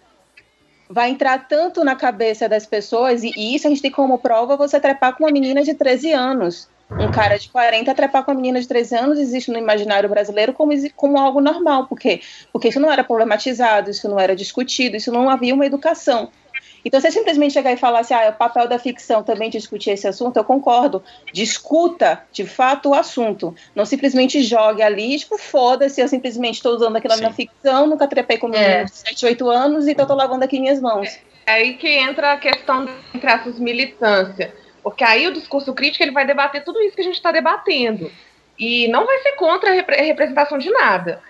Vai entrar tanto na cabeça das pessoas, e, e isso a gente tem como prova você trepar com uma menina de 13 anos. Um cara de 40 trepar com uma menina de 13 anos existe no imaginário brasileiro como, como algo normal. Por quê? Porque isso não era problematizado, isso não era discutido, isso não havia uma educação. Então, você simplesmente chegar e falar assim, ah, é o papel da ficção também discutir esse assunto, eu concordo. Discuta, de fato, o assunto. Não simplesmente jogue ali, tipo, foda-se, eu simplesmente estou usando aquilo na ficção, nunca trepei com é. de 7, 8 anos, então estou lavando aqui minhas mãos. É aí que entra a questão entre essas militâncias. Porque aí o discurso crítico ele vai debater tudo isso que a gente está debatendo. E não vai ser contra a representação de nada.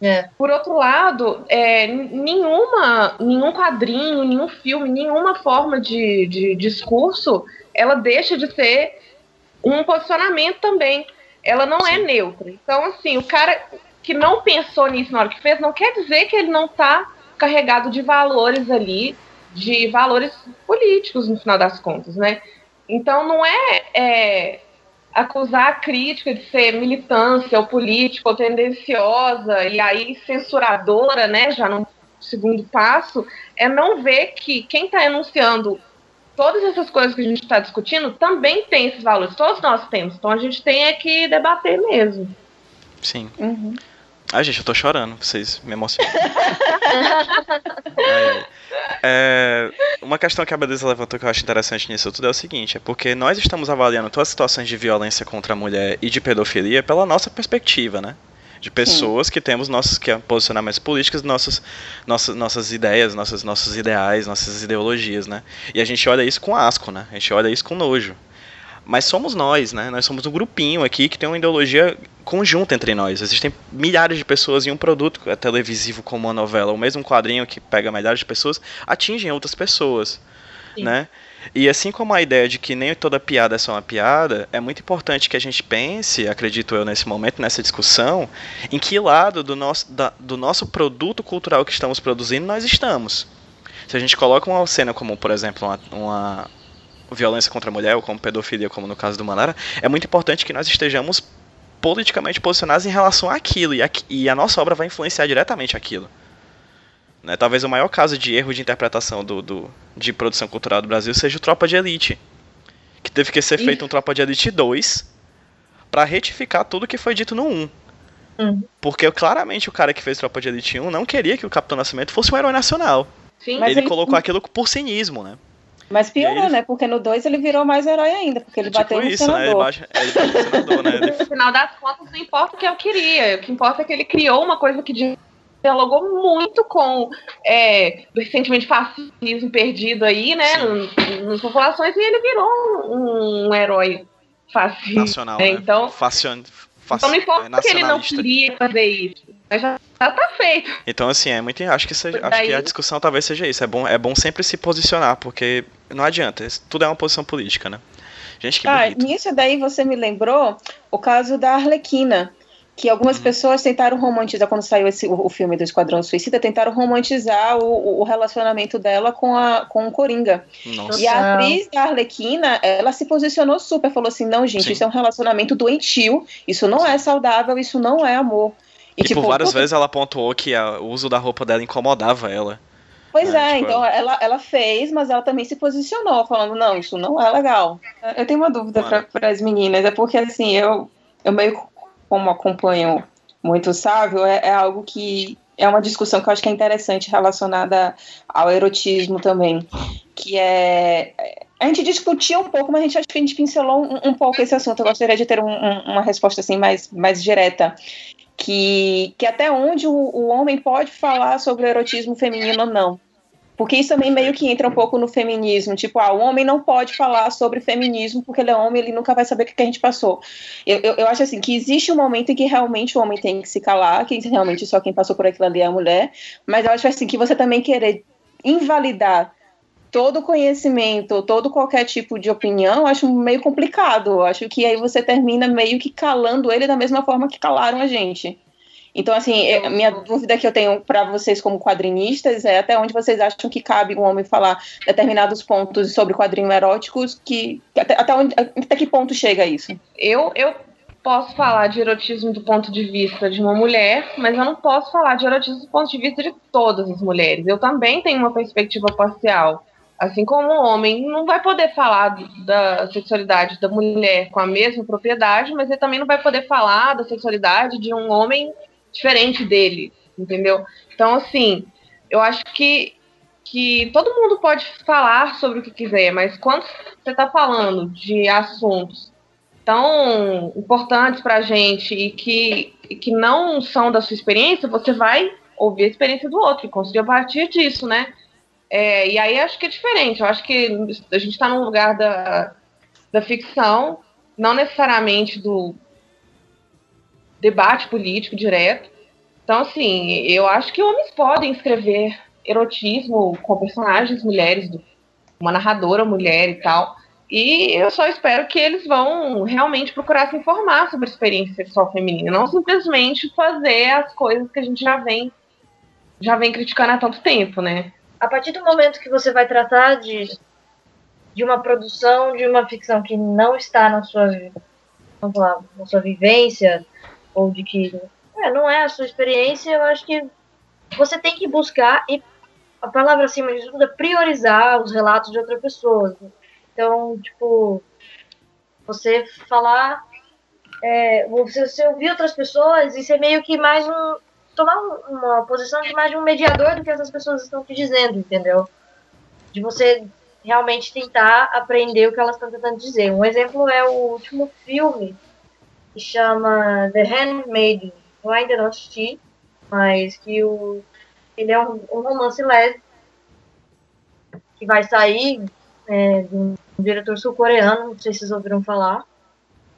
É. Por outro lado, é, nenhuma, nenhum quadrinho, nenhum filme, nenhuma forma de, de discurso, ela deixa de ser um posicionamento também. Ela não é neutra. Então, assim, o cara que não pensou nisso na hora que fez, não quer dizer que ele não está carregado de valores ali, de valores políticos, no final das contas, né? Então, não é, é acusar a crítica de ser militância ou política ou tendenciosa e aí censuradora, né, já no segundo passo, é não ver que quem está enunciando todas essas coisas que a gente está discutindo também tem esses valores, todos nós temos, então a gente tem é que debater mesmo. Sim. Uhum. Ai, gente, eu tô chorando, vocês me emocionam. é, uma questão que a Beleza levantou que eu acho interessante nisso tudo é o seguinte: é porque nós estamos avaliando todas as situações de violência contra a mulher e de pedofilia pela nossa perspectiva, né? De pessoas Sim. que temos nossos que é posicionamentos políticos, nossos, nossas, nossas ideias, nossos, nossos ideais, nossas ideologias, né? E a gente olha isso com asco, né? A gente olha isso com nojo. Mas somos nós, né? Nós somos um grupinho aqui que tem uma ideologia conjunta entre nós. Existem milhares de pessoas em um produto televisivo como uma novela, ou mesmo um quadrinho que pega milhares de pessoas, atingem outras pessoas, Sim. né? E assim como a ideia de que nem toda piada é só uma piada, é muito importante que a gente pense, acredito eu nesse momento, nessa discussão, em que lado do nosso, da, do nosso produto cultural que estamos produzindo nós estamos. Se a gente coloca uma cena como, por exemplo, uma, uma violência contra a mulher, ou como pedofilia, como no caso do Manara, é muito importante que nós estejamos politicamente posicionados em relação àquilo, e a, e a nossa obra vai influenciar diretamente aquilo. Né? Talvez o maior caso de erro de interpretação do, do, de produção cultural do Brasil seja o Tropa de Elite. Que teve que ser feito um Tropa de Elite 2 para retificar tudo que foi dito no 1. Hum. Porque claramente o cara que fez Tropa de Elite 1 não queria que o Capitão Nascimento fosse um herói nacional. Sim, ele, ele colocou aquilo por cinismo, né? Mas piorou, ele... né? Porque no 2 ele virou mais herói ainda, porque ele é tipo bateu no isso, senador. Né? Ele, baixa, ele bateu no senador, né? Ele... No final das contas, não importa o que eu queria. O que importa é que ele criou uma coisa que dialogou muito com é, o sentimento de fascismo perdido aí, né? Nas populações, e ele virou um, um herói fascista. Nacional, né? Então, Facion... Fac... Então não importa que ele não queria fazer isso. Mas já, já tá feito. Então, assim, é muito. Acho que, seja, acho que a discussão talvez seja isso. É bom, é bom sempre se posicionar, porque não adianta. Tudo é uma posição política, né? Gente, que ah, bonito. Nisso daí você me lembrou o caso da Arlequina. Que algumas uhum. pessoas tentaram romantizar, quando saiu esse, o, o, filme do Esquadrão Suicida, tentaram romantizar o, o relacionamento dela com, a, com o Coringa. Nossa. E a atriz da Arlequina, ela se posicionou super, falou assim: não, gente, Sim. isso é um relacionamento doentio, isso não Sim. é saudável, isso não é amor. E, tipo, por várias vezes ela pontuou que a, o uso da roupa dela incomodava ela. Pois é, é tipo, então ela, ela fez, mas ela também se posicionou, falando, não, isso não é legal. Eu tenho uma dúvida para as meninas, é porque assim, eu, eu meio como acompanho muito o Sávio, é, é algo que é uma discussão que eu acho que é interessante relacionada ao erotismo também, que é a gente discutiu um pouco, mas a gente acho que a gente pincelou um, um pouco esse assunto. Eu gostaria de ter um, um, uma resposta assim mais, mais direta que, que até onde o, o homem pode falar sobre o erotismo feminino ou não. Porque isso também meio que entra um pouco no feminismo. Tipo, ah, o homem não pode falar sobre feminismo porque ele é homem, ele nunca vai saber o que a gente passou. Eu, eu, eu, acho assim que existe um momento em que realmente o homem tem que se calar, que realmente só quem passou por aquilo ali é a mulher. Mas eu acho assim que você também querer invalidar todo conhecimento, todo qualquer tipo de opinião, eu acho meio complicado. Eu acho que aí você termina meio que calando ele da mesma forma que calaram a gente. Então, assim, minha dúvida que eu tenho para vocês como quadrinistas é até onde vocês acham que cabe um homem falar determinados pontos sobre quadrinhos eróticos, que até, até, onde, até que ponto chega isso? Eu, eu posso falar de erotismo do ponto de vista de uma mulher, mas eu não posso falar de erotismo do ponto de vista de todas as mulheres. Eu também tenho uma perspectiva parcial. Assim como um homem não vai poder falar da sexualidade da mulher com a mesma propriedade, mas ele também não vai poder falar da sexualidade de um homem diferente dele, entendeu? Então, assim, eu acho que, que todo mundo pode falar sobre o que quiser, mas quando você está falando de assuntos tão importantes para a gente e que, e que não são da sua experiência, você vai ouvir a experiência do outro e construir a partir disso, né? É, e aí acho que é diferente. Eu acho que a gente está num lugar da, da ficção, não necessariamente do debate político direto. Então, assim, eu acho que homens podem escrever erotismo com personagens mulheres, uma narradora mulher e tal. E eu só espero que eles vão realmente procurar se informar sobre a experiência sexual feminina, não simplesmente fazer as coisas que a gente já vem já vem criticando há tanto tempo, né? A partir do momento que você vai tratar de, de uma produção, de uma ficção que não está na sua, vamos lá, na sua vivência, ou de que é, não é a sua experiência, eu acho que você tem que buscar, e a palavra acima de tudo é priorizar os relatos de outra pessoa. Então, tipo, você falar, é, você, você ouvir outras pessoas e ser meio que mais um, tomar uma posição de mais de um mediador do que essas pessoas estão te dizendo, entendeu? De você realmente tentar aprender o que elas estão tentando dizer. Um exemplo é o último filme que chama The Handmaiden. Eu ainda não assisti, mas que o ele é um, um romance leve que vai sair é, de um diretor sul-coreano, não sei se vocês ouviram falar.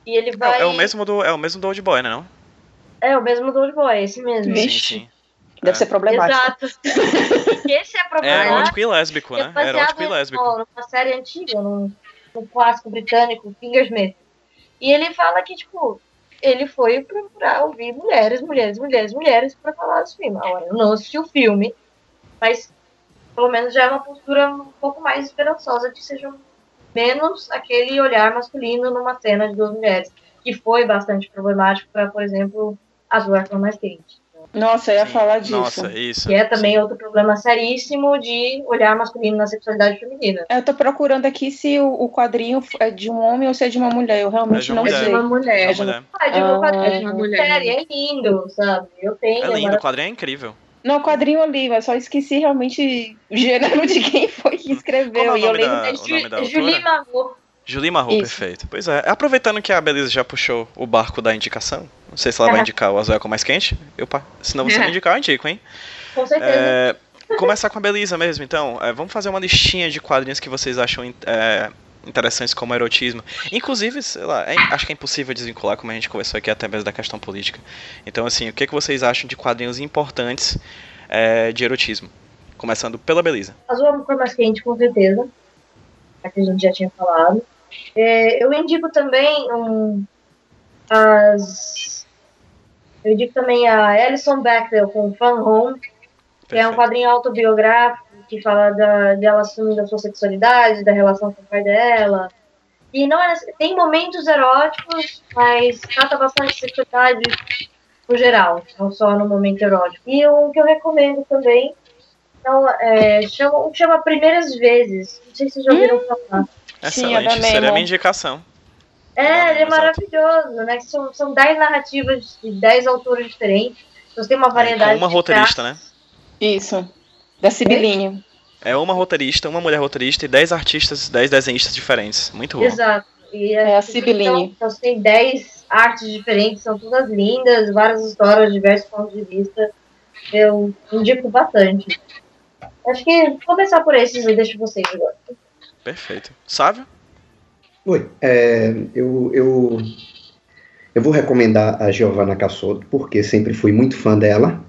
E ele vai. É, é o mesmo do é o mesmo do Old Boy, né, não? É, o mesmo do Old Boy, esse mesmo. Vixe. Sim, sim. Deve é. ser problemático. Exato. esse é problemático. É erótico e lésbico, né? É erótico e lésbico. Numa série antiga, num, num clássico britânico, Fingersmith. E ele fala que, tipo, ele foi procurar ouvir mulheres, mulheres, mulheres, mulheres pra falar dos filmes. Agora, eu não assisti o filme, mas pelo menos já é uma postura um pouco mais esperançosa de seja menos aquele olhar masculino numa cena de duas mulheres, que foi bastante problemático para, por exemplo, as órfãs mais quentes. Nossa, eu ia Sim. falar disso. Nossa, isso. Que é também Sim. outro problema seríssimo de olhar masculino na sexualidade feminina. Eu tô procurando aqui se o, o quadrinho é de um homem ou se é de uma mulher. Eu realmente é não mulher. sei. É de uma mulher. É de uma... Ah, de uma ah, é de uma mulher. Série, é lindo, sabe? Eu tenho. É lindo, o quadrinho é incrível. Não, o quadrinho ali, mas só esqueci realmente o gênero de quem foi que escreveu. Qual é o e eu nome lembro da, da da Julie autora? Julie Marro, Isso. perfeito. Pois é, aproveitando que a Belisa já puxou o barco da indicação, não sei se ela vai indicar o Azul é com mais quente, eu, se não você me indicar, eu indico, hein? Com certeza. É, começar com a Belisa mesmo, então. É, vamos fazer uma listinha de quadrinhos que vocês acham é, interessantes como erotismo. Inclusive, sei lá, é- acho que é impossível desvincular, como a gente conversou aqui até mesmo da questão política. Então, assim, o que, que vocês acham de quadrinhos importantes é, de erotismo? Começando pela Belisa. Azul é uma cor mais quente, com certeza. Aqui a gente já tinha falado. É, eu indico também um, as. Eu indico também a Alison Bechdel com Fun Home, que é um quadrinho autobiográfico que fala da, dela assumindo a sua sexualidade, da relação com o pai dela. E não é, tem momentos eróticos, mas trata bastante de sexualidade no geral, não só no momento erótico. E o que eu recomendo também então, é, chama, chama Primeiras Vezes. Não sei se vocês já ouviram falar. É Excelente, seria a minha indicação. É, ele é maravilhoso, né? que São, são 10 narrativas de 10 autores diferentes. Então, tem uma variedade É, uma de roteirista, né? Isso. Da Sibilinha. É uma roteirista, uma mulher roteirista e 10 artistas, 10 desenhistas diferentes. Muito bom. Exato. E É a então, Sibiline. então, você tem 10 artes diferentes, são todas lindas, várias histórias, diversos pontos de vista. Eu indico bastante. Acho que vou começar por esses, eu deixo vocês agora. Perfeito. Sávio? Oi, é, eu, eu, eu vou recomendar a Giovanna Cassoto, porque sempre fui muito fã dela.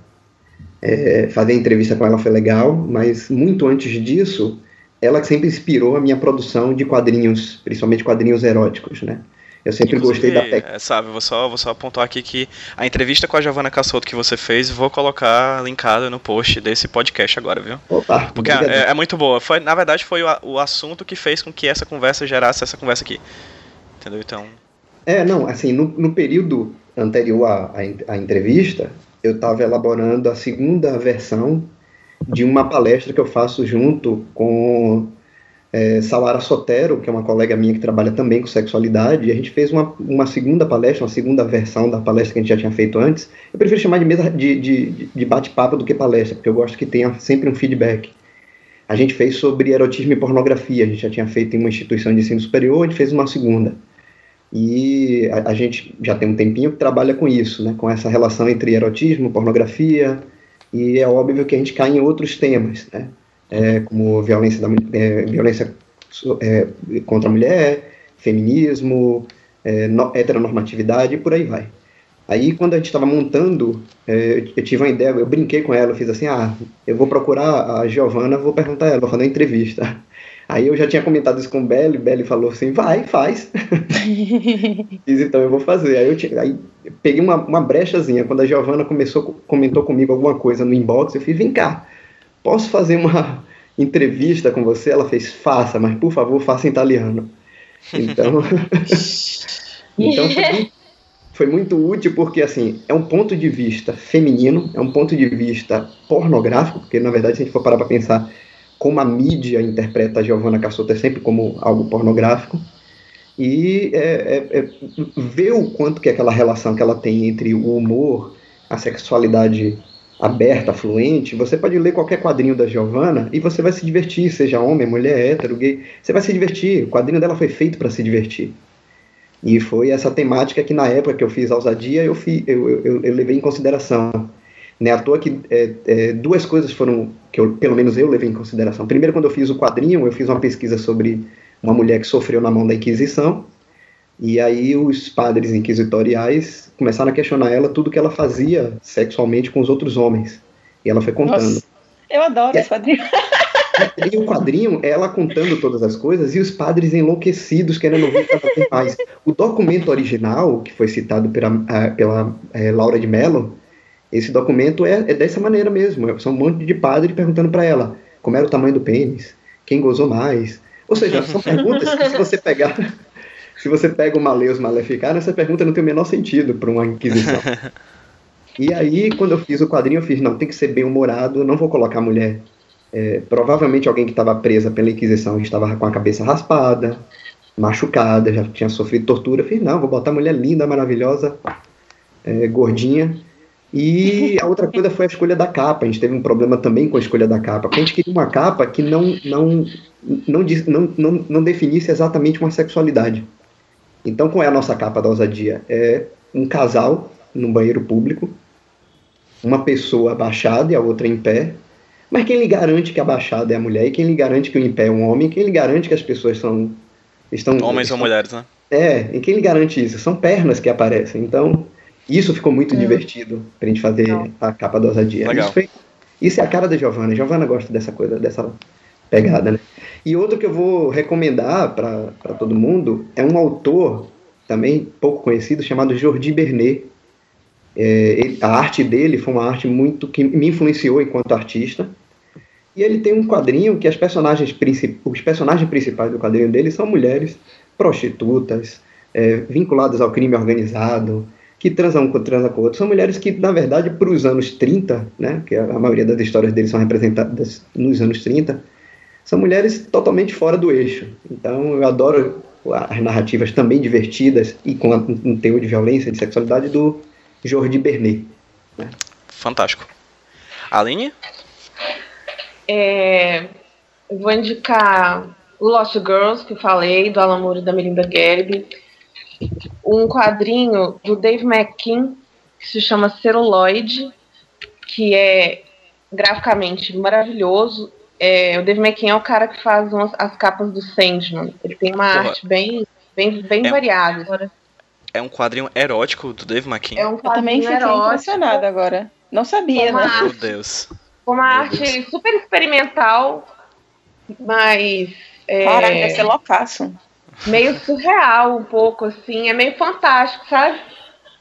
É, fazer entrevista com ela foi legal, mas muito antes disso, ela sempre inspirou a minha produção de quadrinhos, principalmente quadrinhos eróticos, né? Eu sempre Inclusive, gostei da técnica. é, Sabe, vou só, vou só apontar aqui que a entrevista com a Giovanna Cassoto que você fez, vou colocar linkada no post desse podcast agora, viu? Opa, Porque é, é muito boa. Foi, na verdade, foi o, o assunto que fez com que essa conversa gerasse essa conversa aqui. Entendeu? Então. É, não, assim, no, no período anterior à, à, à entrevista, eu estava elaborando a segunda versão de uma palestra que eu faço junto com é, Salara Sotero, que é uma colega minha que trabalha também com sexualidade, e a gente fez uma, uma segunda palestra, uma segunda versão da palestra que a gente já tinha feito antes. Eu prefiro chamar de mesa de, de, de bate-papo do que palestra, porque eu gosto que tenha sempre um feedback. A gente fez sobre erotismo e pornografia, a gente já tinha feito em uma instituição de ensino superior, a gente fez uma segunda. E a, a gente já tem um tempinho que trabalha com isso, né, com essa relação entre erotismo, pornografia, e é óbvio que a gente cai em outros temas, né, é, como violência, da, é, violência é, contra a mulher, feminismo, é, no- heteronormatividade e por aí vai. Aí, quando a gente estava montando, é, eu- eu tive uma ideia, eu brinquei com ela, eu fiz assim, ah, eu vou procurar a Giovana, vou perguntar a ela, vou fazer uma entrevista. Aí eu já tinha comentado isso com o Belly, Belly falou assim, vai, faz. Fiz, então eu vou fazer. Aí eu tinha, aí eu peguei uma, uma brechazinha, quando a Giovana começou, comentou comigo alguma coisa no inbox, eu fiz, vem cá, posso fazer uma entrevista com você? Ela fez, faça, mas por favor, faça em italiano. Então, então foi, muito, foi muito útil porque, assim, é um ponto de vista feminino, é um ponto de vista pornográfico, porque, na verdade, se a gente for parar para pensar como a mídia interpreta a Giovanna Cassoto é sempre como algo pornográfico, e é, é, é, ver o quanto que é aquela relação que ela tem entre o humor, a sexualidade aberta, fluente, você pode ler qualquer quadrinho da Giovanna e você vai se divertir, seja homem, mulher, hétero, gay, você vai se divertir. O quadrinho dela foi feito para se divertir. E foi essa temática que na época que eu fiz a ousadia eu, fi, eu, eu, eu levei em consideração. Não é à toa que é, é, duas coisas foram que eu, pelo menos eu levei em consideração. Primeiro, quando eu fiz o quadrinho, eu fiz uma pesquisa sobre uma mulher que sofreu na mão da Inquisição. E aí os padres inquisitoriais começaram a questionar ela tudo que ela fazia sexualmente com os outros homens. E ela foi contando. Nossa, eu adoro esse quadrinho. E o quadrinho é ela contando todas as coisas e os padres enlouquecidos querendo ouvir cada vez mais. O documento original, que foi citado pela, pela uh, Laura de Mello, esse documento é, é, dessa maneira mesmo. São um monte de padres perguntando para ela como era o tamanho do pênis, quem gozou mais. Ou seja, são perguntas que se você pegar. Se você pega o Maleus Maleficar, essa pergunta não tem o menor sentido para uma inquisição. E aí, quando eu fiz o quadrinho, eu fiz, não, tem que ser bem humorado, não vou colocar mulher é, provavelmente alguém que estava presa pela Inquisição estava com a cabeça raspada, machucada, já tinha sofrido tortura. Eu fiz, não, vou botar mulher linda, maravilhosa, é, gordinha. E a outra coisa foi a escolha da capa. A gente teve um problema também com a escolha da capa, porque a gente queria uma capa que não, não, não, não, não, não definisse exatamente uma sexualidade. Então, qual é a nossa capa da ousadia? É um casal num banheiro público, uma pessoa abaixada e a outra em pé, mas quem lhe garante que a baixada é a mulher? E quem lhe garante que o em pé é um homem? Quem lhe garante que as pessoas são. Estão, Homens estão, ou mulheres, né? É, e quem lhe garante isso? São pernas que aparecem. Então, isso ficou muito é. divertido pra gente fazer Não. a capa da ousadia. Legal. Isso, foi, isso é a cara da Giovanna. Giovanna gosta dessa coisa, dessa pegada, né? E outro que eu vou recomendar para todo mundo é um autor também pouco conhecido chamado Jordi Bernet. É, ele, a arte dele foi uma arte muito que me influenciou enquanto artista. E ele tem um quadrinho que as personagens os personagens principais do quadrinho dele são mulheres prostitutas, é, vinculadas ao crime organizado, que transam com transa com outros. São mulheres que, na verdade, para os anos 30, né, que a maioria das histórias deles são representadas nos anos 30, são mulheres totalmente fora do eixo. Então, eu adoro as narrativas também divertidas e com um teor de violência, de sexualidade do Jordi Bernet. Né? Fantástico. Aline? É, eu vou indicar o Lost Girls, que eu falei, do Alan Moore e da Melinda Gerby. Um quadrinho do Dave McKean, que se chama Celluloid, que é graficamente maravilhoso. É, o Dave McKean é o cara que faz umas, as capas do Sandman. Ele tem uma Porra. arte bem, bem, bem é, variada. É um quadrinho erótico do Dave McKean? É um Eu também fiquei erótico, impressionada agora. Não sabia, uma né? Meu Deus. Uma Meu arte Deus. super experimental. mais. É, Caraca, deve ser loucaço. meio surreal um pouco, assim. É meio fantástico, sabe?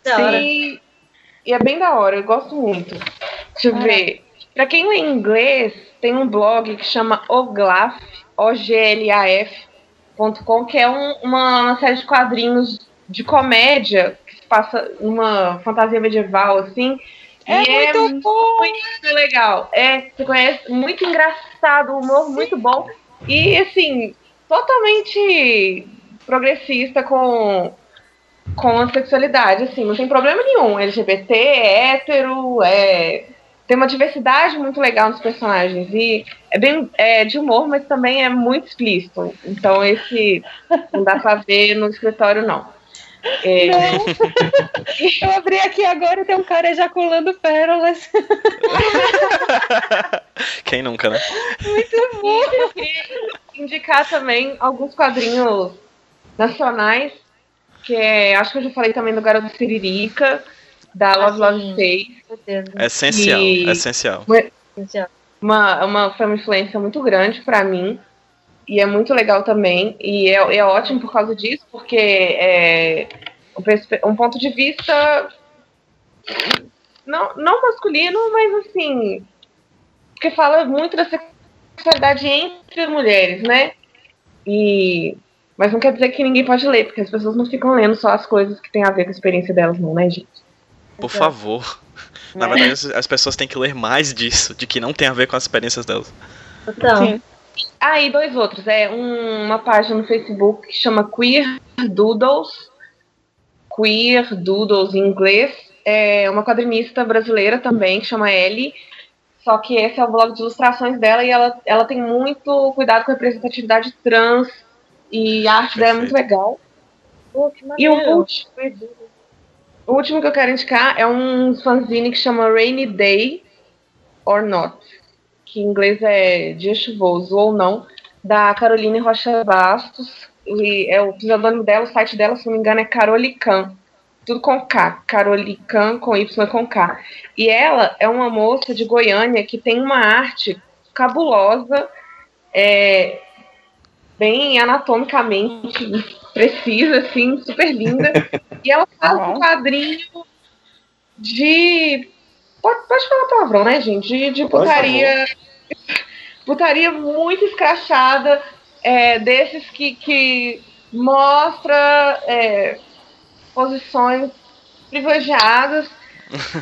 Da hora. Sim. E é bem da hora, eu gosto muito. Deixa eu Caraca. ver. Pra quem lê inglês, tem um blog que chama Oglaf, O-G-L-A-F.com, que é um- uma, uma série de quadrinhos de comédia que se passa numa fantasia medieval, assim. É e muito bom. muito legal. É, você conhece, muito engraçado, humor muito bom. E, assim, totalmente progressista com, com a sexualidade, assim, não tem problema nenhum. LGBT, é hétero, é, tem uma diversidade muito legal nos personagens. E é bem é, de humor, mas também é muito explícito. Então, esse não dá pra ver no escritório, não. É, Não. Eu abri aqui agora e tem um cara ejaculando pérolas. Quem nunca, né? Muito bom. E eu queria indicar também alguns quadrinhos nacionais, que é, acho que eu já falei também do Garoto Siririca, da Love Love sim. Face. É essencial, E- é essencial. Essencial. Uma, uma, foi uma influência muito grande pra mim. E é muito legal também. E é, é ótimo por causa disso, porque é um, um ponto de vista não, não masculino, mas assim. Porque fala muito da sexualidade entre mulheres, né? E. Mas não quer dizer que ninguém pode ler, porque as pessoas não ficam lendo só as coisas que tem a ver com a experiência delas, não, né, gente? Por favor. Na verdade, as- as pessoas têm que ler mais disso, de que não tem a ver com as experiências delas. Então, Sim. Ah, e dois outros. É um- uma página no Facebook que chama Queer Doodles. Queer Doodles em inglês. É uma quadrinista brasileira também, que chama Ellie. Só que esse é o blog de ilustrações dela e ela, ela tem muito cuidado com a representatividade trans. E a arte dela é muito legal. pô, que E o último, o último que eu quero indicar é um fanzine que chama Rainy Day or Not, que em inglês é dia chuvoso ou não, da Caroline Rocha Bastos. E é o pseudônimo dela, o site dela, se não me engano, é Carolican. Tudo com K. Carolican com Y com K. E ela é uma moça de Goiânia que tem uma arte cabulosa, é, bem anatomicamente precisa, assim, super linda. E ela faz Uau. um quadrinho de. Pode, pode falar palavrão, né, gente? De, de putaria. Putaria muito escrachada, é, desses que, que mostra é, posições privilegiadas.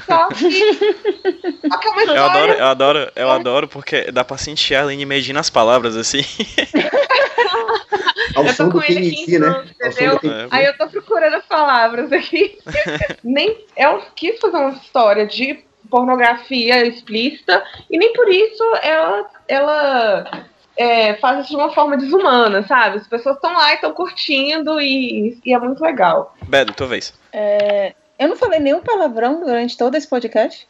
Só que, só que é uma Eu adoro, eu adoro, eu adoro porque dá pra sentir a Aline medindo as palavras assim. Ao Eu tô som do com ele aqui, PNC, né? então, entendeu? Aí eu tô procurando as palavras aqui. nem ela quis fazer uma história de pornografia explícita e nem por isso ela ela é, faz isso de uma forma desumana, sabe? As pessoas estão lá e estão curtindo e, e é muito legal. Bedo, tua vez. É, eu não falei nenhum palavrão durante todo esse podcast.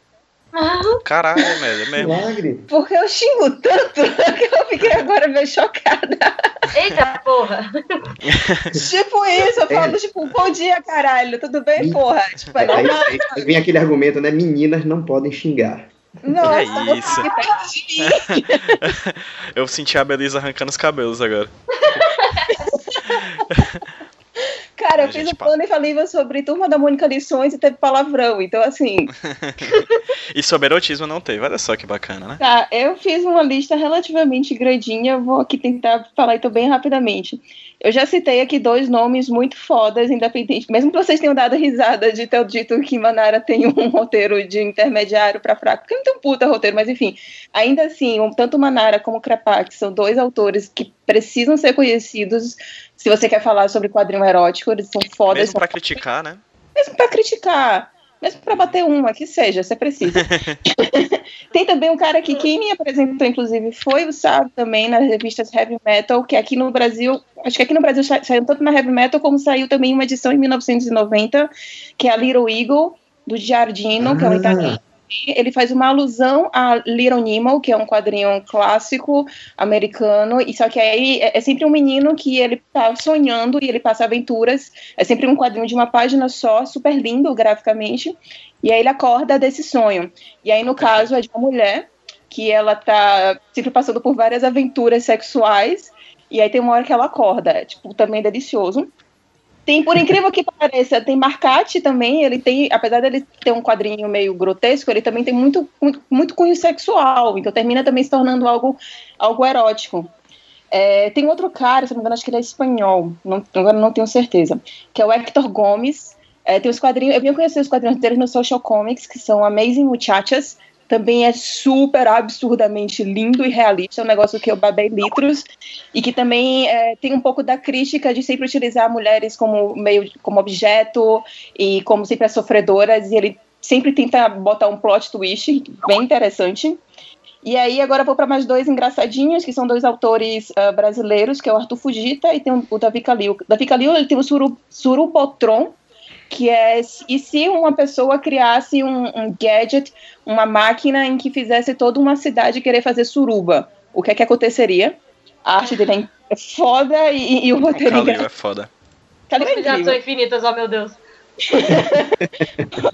Caralho, é mesmo, é mesmo. Milagre. Porque eu xingo tanto que eu fiquei agora meio chocada. Eita porra! tipo isso, eu falo, tipo, bom dia, caralho, tudo bem, porra? Tipo, é Aí, normal. aí vem aquele argumento, né? Meninas não podem xingar. Nossa, É isso. tá. Eu senti a Belisa arrancando os cabelos agora. Cara, eu fiz um plano e falei sobre Turma da Mônica Lições e teve palavrão. Então, assim, E sobre erotismo não teve, olha só que bacana, né? tá, eu fiz uma lista relativamente grandinha, vou aqui tentar falar então bem rapidamente. Eu já citei aqui dois nomes muito fodas, independente, mesmo que vocês tenham dado risada de ter dito que Manara tem um roteiro de intermediário pra fraco, porque não tem um puta roteiro, mas enfim, ainda assim, tanto Manara como Krapak são dois autores que precisam ser conhecidos se você quer falar sobre quadrinho erótico, eles são fodas, Mesmo pra criticar, né? mesmo para criticar, mesmo para bater uma, que seja, você precisa. Tem também um cara aqui que me apresentou, inclusive, foi o Sábio também nas revistas Heavy Metal, que aqui no Brasil, acho que aqui no Brasil sa- saiu tanto na Heavy Metal como saiu também uma edição em 1990, que é a Little Eagle, do Giardino, que é um Ah. italiano. Ele faz uma alusão a Little Nemo, que é um quadrinho clássico americano, e só que aí é, é sempre um menino que ele tá sonhando e ele passa aventuras. É sempre um quadrinho de uma página só, super lindo graficamente. E aí ele acorda desse sonho. E aí, no caso, é de uma mulher que ela tá sempre passando por várias aventuras sexuais. E aí tem uma hora que ela acorda. É, tipo, também delicioso. Tem, por incrível que pareça, tem Marcate também. Ele tem, apesar dele ter um quadrinho meio grotesco, ele também tem muito, muito, muito cunho sexual. Então termina também se tornando algo, algo erótico. É, tem outro cara, se não me engano, acho que ele é espanhol, não, agora não tenho certeza, que é o Hector Gomes. É, tem os quadrinhos, eu vim conhecer os quadrinhos deles no Social Comics, que são Amazing Muchachas. Também é super absurdamente lindo e realista, é um negócio que eu babei litros, e que também é, tem um pouco da crítica de sempre utilizar mulheres como meio como objeto e como sempre as sofredoras, e ele sempre tenta botar um plot twist bem interessante. E aí agora vou para mais dois engraçadinhos, que são dois autores uh, brasileiros, que é o Arthur Fugita e tem o, Davi Calil. Davi Calil ele tem o Suru, que é e se uma pessoa criasse um, um, gadget, uma máquina em que fizesse toda uma cidade querer fazer suruba, o que é que aconteceria? A arte dele é foda e, e o roteiro o Calil é foda. Calil é incrível. são infinitas, oh meu Deus.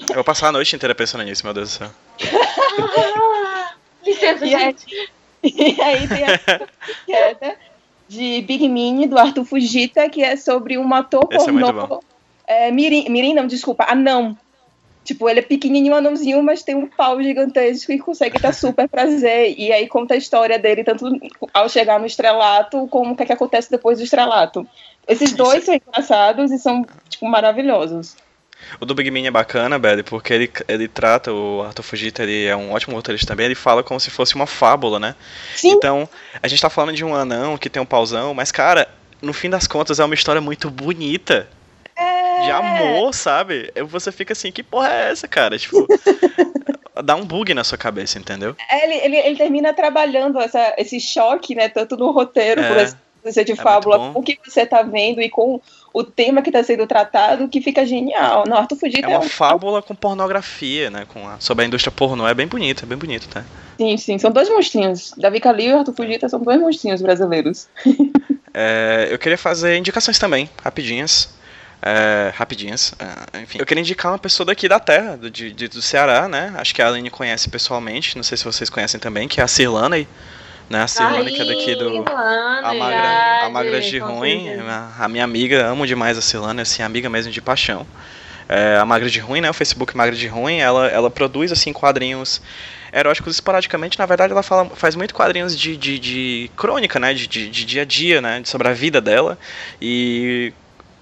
Eu vou passar a noite inteira pensando nisso, meu Deus do céu. Licença, e gente. Aí, e aí tem a de Big Mini, do Arthur Fujita, que é sobre um ator Esse pornô. É muito bom. É, Mirim, Mirim, não, desculpa, anão. Tipo, ele é pequenininho, anãozinho, mas tem um pau gigantesco e consegue dar super prazer. E aí conta a história dele, tanto ao chegar no estrelato, como o que, é que acontece depois do estrelato. Esses dois são engraçados e são, tipo, maravilhosos. O do Big Mini é bacana, Belly, porque ele, ele trata, o Arthur Fujita, ele é um ótimo roteirista também, ele fala como se fosse uma fábula, né? Sim. Então, a gente tá falando de um anão que tem um pauzão, mas, cara, no fim das contas é uma história muito bonita. É... De amor, sabe? Você fica assim, que porra é essa, cara? Tipo, dá um bug na sua cabeça, entendeu? É, ele, ele, ele termina trabalhando essa, esse choque, né? Tanto no roteiro, É. por exemplo, de É fábula, com o que você tá vendo e com o tema que tá sendo tratado, que fica genial. No Arthur Fujita É uma um- fábula com pornografia, né? Com a- sobre a indústria pornô. É bem bonito, é bem bonito, tá? Sim, sim, são dois monstrinhos. Davi Calil e Arthur Fujita são dois monstrinhos brasileiros. É, eu queria fazer indicações também, rapidinhas. É, rapidinhas. é, enfim, eu queria indicar uma pessoa daqui da terra, do, de, do Ceará, né? Acho que a Aline conhece pessoalmente, não sei se vocês conhecem também, que é a Cirlane, né? A Cirlane, que é daqui do. A Magra, a Magra de Ruim, a, a minha amiga, amo demais a Cilana, assim, amiga mesmo de paixão. É, a Magra de Ruim, né, o Facebook Magra de Ruim, ela, ela produz, assim, quadrinhos eróticos esporadicamente, na verdade ela fala, faz muito quadrinhos de, de, de crônica, né, de, de, de dia a dia, né, sobre a vida dela, e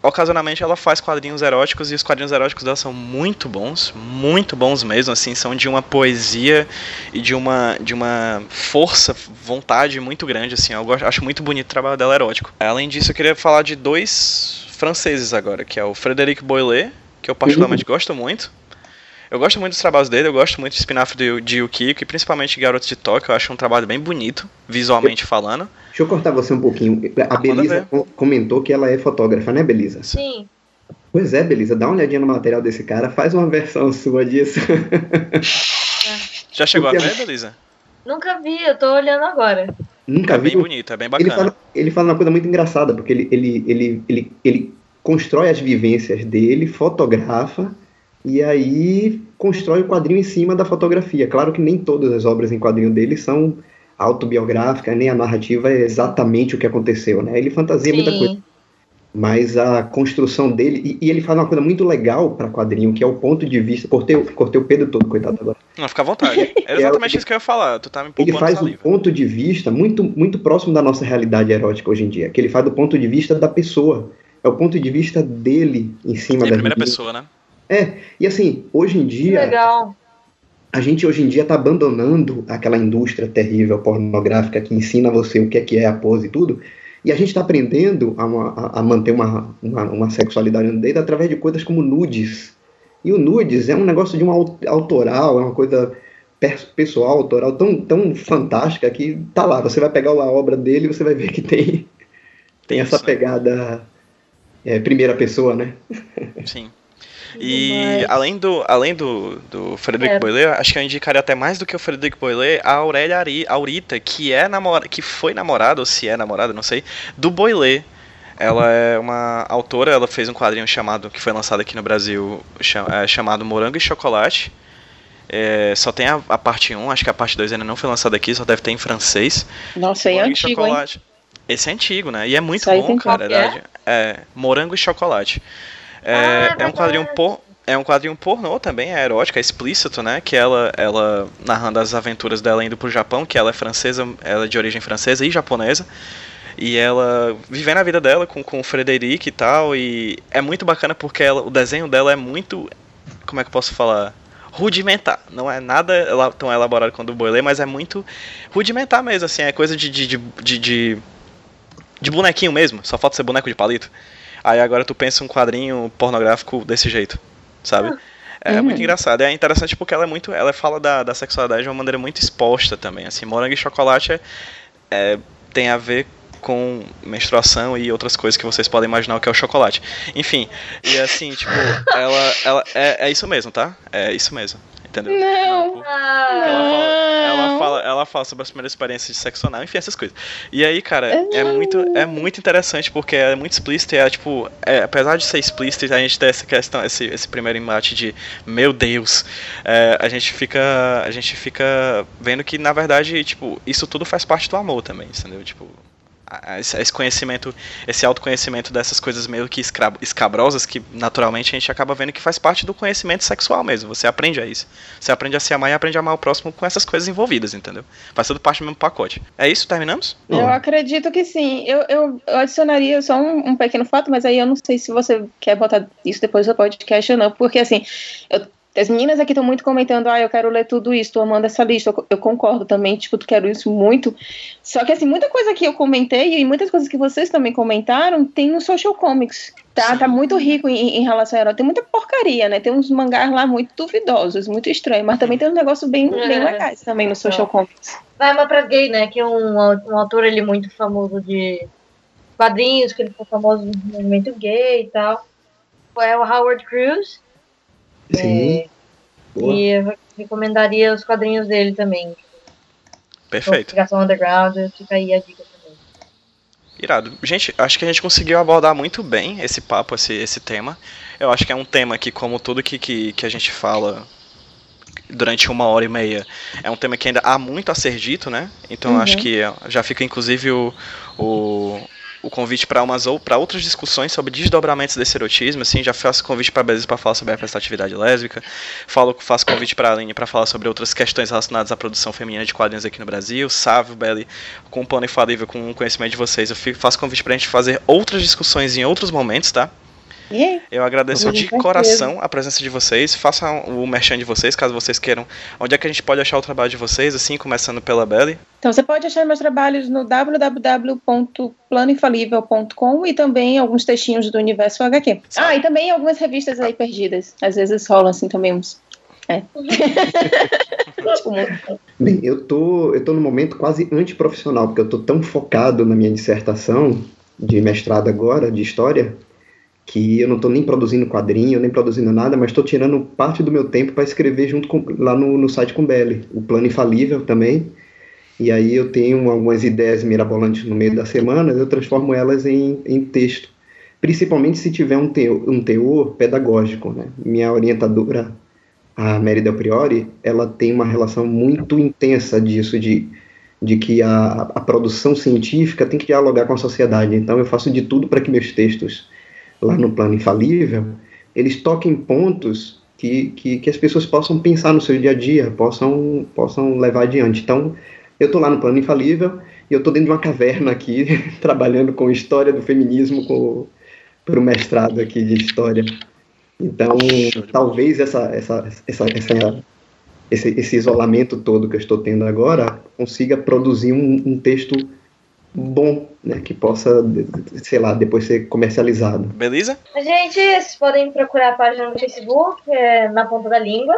ocasionalmente ela faz quadrinhos eróticos, e os quadrinhos eróticos dela são muito bons, muito bons mesmo, assim, são de uma poesia e de uma, de uma força, vontade muito grande, assim, eu gosto, acho muito bonito o trabalho dela erótico. Além disso, eu queria falar de dois franceses agora, que é o Frédéric Boilet, que eu particularmente gosto muito. Eu gosto muito dos trabalhos dele, eu gosto muito do spin-off do- de Yukiko, e principalmente Garotos de Tóquio, eu acho um trabalho bem bonito, visualmente falando. Deixa eu cortar você um pouquinho. A manda Belisa comentou que ela é fotógrafa, né, Belisa? Sim. Pois é, Belisa, dá uma olhadinha no material desse cara, faz uma versão sua disso. Já chegou a Porque- ver, Belisa? Nunca vi, eu tô olhando agora. Nunca É bem viu? bonito, é bem Ele bacana. fala, ele fala uma coisa muito engraçada, porque ele, ele, ele, ele, ele constrói as vivências dele, fotografa, e aí constrói o quadrinho em cima da fotografia. Claro que nem todas as obras em quadrinho dele são autobiográficas, nem a narrativa é exatamente o que aconteceu, né? Ele fantasia muita coisa. Sim. Mas a construção dele, e, e ele faz uma coisa muito legal para quadrinho, que é o ponto de vista. Cortei, o- cortei o Pedro todo, coitado agora. Não, fica à vontade. Era exatamente isso que eu ia falar, tu tá me Ele faz um ponto de vista muito, muito próximo da nossa realidade erótica hoje em dia, que ele faz do ponto de vista da pessoa. É o ponto de vista dele em cima Em da primeira vida. pessoa, né? E assim, hoje em Que dia, legal. a gente hoje em dia está abandonando aquela indústria terrível pornográfica que ensina você o que é que é a pose e tudo, e a gente está aprendendo a, uma- a- manter uma, uma, uma sexualidade no dedo através de coisas como nudes. E o nudes é um negócio de au- autoral, é uma coisa pessoal, autoral, tão, tão fantástica que tá lá, você vai pegar a obra dele e você vai ver que tem, tem essa pegada é, primeira pessoa, né? Sim. E além do, além do, do Frederic É. Boilet, acho que eu indicaria até mais do que o Frederic Boilet, a Aurélia Ari- Aurita, que é namora, que foi namorada, ou se é namorada, não sei, do Boilet. Ela é uma autora, ela fez um quadrinho chamado, que foi lançado aqui no Brasil, é, chamado Morango e Chocolate. É, só tem a, a, parte 1, acho que a parte 2 ainda não foi lançada aqui, só deve ter em francês. Nossa, aí é antigo, chocolate. Hein? Esse é antigo, né? E é muito bom, cara. É? é? Morango e Chocolate. É, ah, é um quadrinho por, é um quadrinho pornô também, é erótico, é explícito, né? Que ela, ela narrando as aventuras dela indo pro Japão, que ela é francesa, ela é de origem francesa e japonesa. E ela vivendo a vida dela com, com o Frederic e tal. E é muito bacana porque ela, o desenho dela é muito. Como é que eu posso falar? rudimentar. Não é nada tão elaborado quanto o Boiler, mas é muito rudimentar mesmo, assim, é coisa de, de, de, de, de bonequinho mesmo, só falta ser boneco de palito. Aí agora tu pensa um quadrinho pornográfico desse jeito, sabe? É uhum. muito engraçado. É interessante porque ela é muito. Ela fala da, da sexualidade de uma maneira muito exposta também. Assim, morango e chocolate é, é, tem a ver com menstruação e outras coisas que vocês podem imaginar o que é o chocolate. Enfim, e assim, tipo, ela, ela é, é isso mesmo, tá? É isso mesmo entendeu? Não. Ela, fala, ela, fala, ela fala sobre as primeiras experiências de sexo anal, enfim, essas coisas. E aí, cara, é muito, é muito interessante porque é muito explícito e é tipo, é, apesar de ser explícito, a gente tem essa questão, esse, esse primeiro embate de meu Deus, é, a gente fica, a gente fica vendo que na verdade, tipo, isso tudo faz parte do amor também, entendeu? Tipo, esse conhecimento, esse autoconhecimento dessas coisas meio que escabrosas que naturalmente a gente acaba vendo que faz parte do conhecimento sexual mesmo. Você aprende a isso. Você aprende a se amar e aprende a amar o próximo com essas coisas envolvidas, entendeu? Faz tudo parte do mesmo pacote. É isso? Terminamos? Eu acredito que sim. Eu, eu, eu adicionaria só um, um, pequeno fato, mas aí eu não sei se você quer botar isso depois do podcast ou não, porque assim, eu as meninas aqui estão muito comentando, ah, eu quero ler tudo isso, tô amando essa lista. Eu, eu, concordo também, tipo, quero isso muito. Só que, assim, muita coisa que eu comentei e muitas coisas que vocês também comentaram tem no Social Comics. Tá, tá muito rico em, em relação a herói. Tem muita porcaria, né? Tem uns mangás lá muito duvidosos, muito estranhos, mas também tem um negócio bem, é. bem legais também no Social Comics. Vai uma pra gay, né? Que é um, um autor ele muito famoso de quadrinhos, que ele foi famoso no movimento gay e tal. É o Howard Cruz Sim. É, e eu recomendaria os quadrinhos dele também. Perfeito. Investigação Underground, fica aí a dica também. Irado. Gente, acho que a gente conseguiu abordar muito bem esse papo, esse, esse tema. Eu acho que é um tema que, como tudo que, que, que a gente fala durante uma hora e meia, é um tema que ainda há muito a ser dito, né? Então uhum. acho que já fica inclusive o, o, o convite para umas ou para outras discussões sobre desdobramentos desse erotismo, assim, já faço convite para Beleza para falar sobre a representatividade lésbica, falo, faço convite para a Aline para falar sobre outras questões relacionadas à produção feminina de quadrinhos aqui no Brasil, Sávio, Belly, com o plano infalível, com o conhecimento de vocês, eu faço convite para a gente fazer outras discussões em outros momentos, tá? Yeah. Eu agradeço de coração a presença de vocês. Façam o merchan de vocês, caso vocês queiram. Onde é que a gente pode achar o trabalho de vocês, assim, começando pela Belly? Então, você pode achar meus trabalhos no www.planoinfalível.com e também alguns textinhos do Universo HQ. Sabe? Ah, e também algumas revistas aí perdidas. Às vezes rolam, assim, também uns... É. Bem, eu tô, eu tô no momento quase antiprofissional, porque eu tô tão focado na minha dissertação de mestrado agora, de História, que eu não estou nem produzindo quadrinho, nem produzindo nada, mas estou tirando parte do meu tempo para escrever junto com, lá no, no site com Belly, o Plano Infalível também. E aí eu tenho algumas ideias mirabolantes no meio da semana, eu transformo elas em, em texto. Principalmente se tiver um teor, um teor pedagógico. Né? Minha orientadora, a Mary Del Priori, ela tem uma relação muito intensa disso, de, de que a, a produção científica tem que dialogar com a sociedade. Então eu faço de tudo para que meus textos lá no plano infalível, eles toquem pontos que, que, que, as pessoas possam pensar no seu dia a dia, possam, possam levar adiante. Então, eu estou lá no plano infalível e eu estou dentro de uma caverna aqui, trabalhando com história do feminismo para o mestrado aqui de história. Então, talvez essa, essa, essa, essa, esse, esse isolamento todo que eu estou tendo agora consiga produzir um, um texto bom, né, que possa, sei lá, depois ser comercializado. Beleza? Gente, vocês podem procurar a página no Facebook, é, na ponta da língua.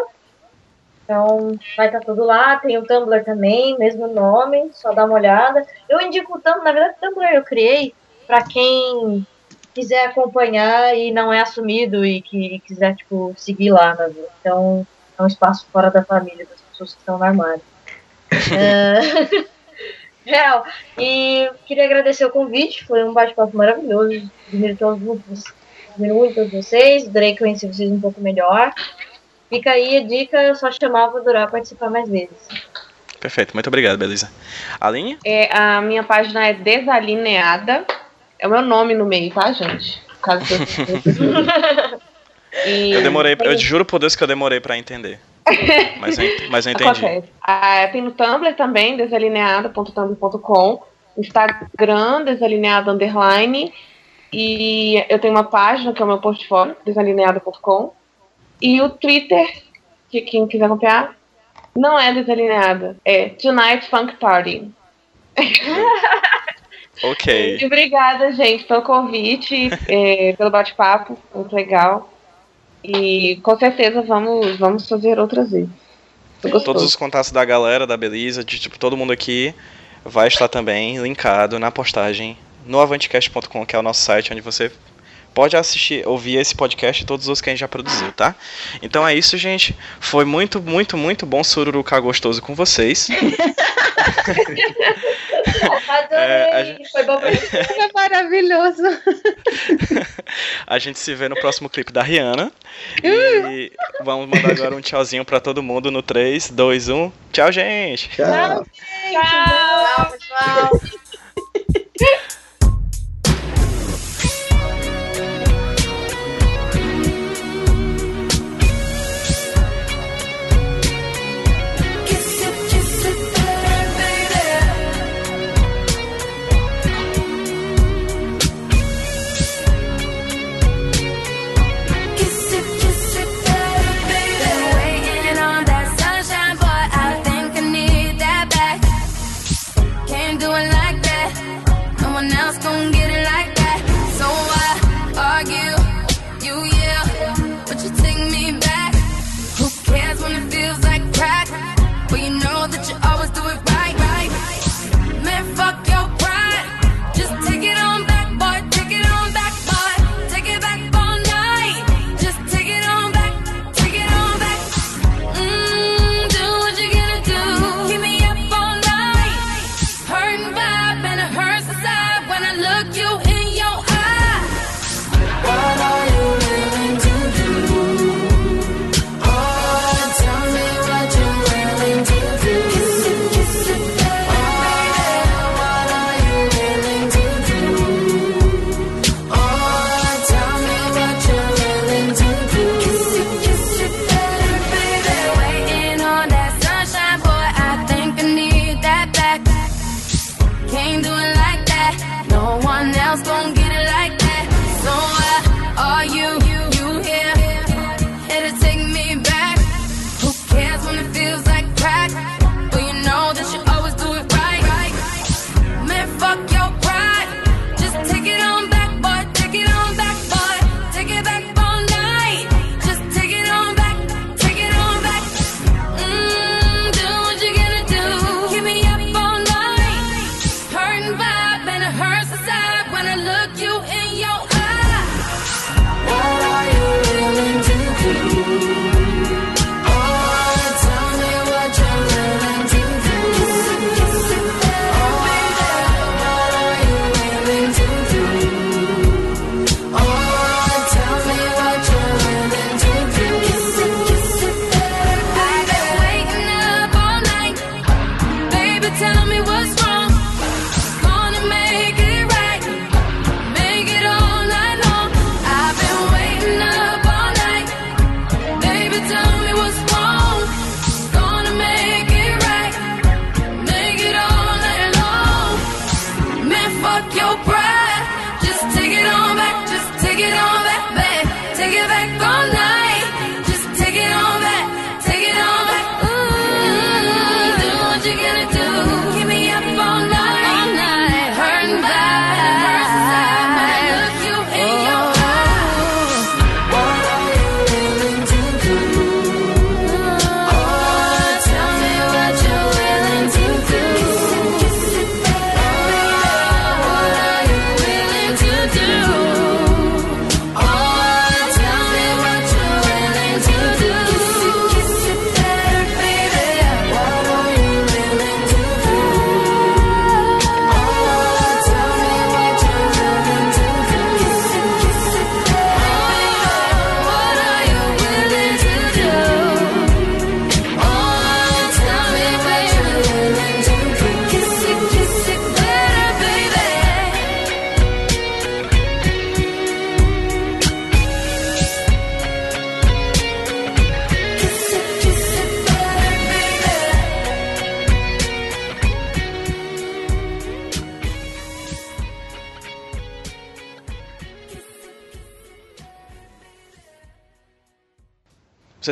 Então, vai estar tá tudo lá. Tem o Tumblr também, mesmo nome, só dá uma olhada. Eu indico o Tumblr, na verdade, o Tumblr eu criei para quem quiser acompanhar e não é assumido e que quiser, tipo, seguir lá. Né? Então, é um espaço fora da família das pessoas que estão no armário. uh... Real. E queria agradecer o convite, foi um bate-papo maravilhoso. Admiro todos, muito todos vocês, adorei conhecer vocês um pouco melhor. Fica aí a dica, é só chamar, vou adorar participar mais vezes. Perfeito, muito obrigado, Belisa. Aline? É, a minha página é Desalineada. É o meu nome no meio, tá, gente? Caso eu... E eu demorei, eu juro por Deus que eu demorei para entender. Mas mas eu entendi. Ah, tem no Tumblr também, desalineada.tumblr.com. Instagram, desalineado underline. E eu tenho uma página que é o meu portfólio, desalineada.com. E o Twitter, que quem quiser acompanhar, não é desalineada, é Tonight Funk Party. ok. E obrigada, gente, pelo convite, é, pelo bate-papo, muito legal. E com certeza vamos, vamos fazer outras vezes. Todos os contatos da galera, da Belisa, de tipo, todo mundo aqui vai estar também linkado na postagem no avanticast.com, que é o nosso site onde você pode assistir, ouvir esse podcast e todos os que a gente já produziu, tá? Então é isso, gente. Foi muito, muito, muito bom sururucar gostoso com vocês. Adorei, é, gente... foi bom pra Foi maravilhoso. a gente se vê no próximo clipe da Rihanna. E vamos mandar agora um tchauzinho pra todo mundo no 3, 2, 1. Tchau, gente! Tchau, Tchau, gente. Tchau,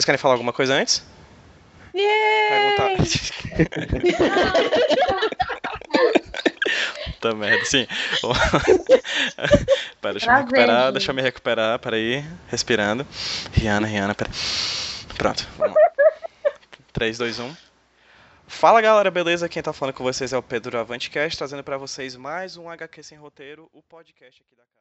Vocês querem falar alguma coisa antes? Yay! Tá merda, sim. pera, deixa eu me recuperar, deixa eu me recuperar, peraí. Respirando. Rihanna, Rihanna, pera. Pronto, vamos lá. 3, 2, 1. Fala galera, beleza? Quem tá falando com vocês é o Pedro Avantcast, trazendo pra vocês mais um HQ Sem Roteiro, o podcast aqui da casa.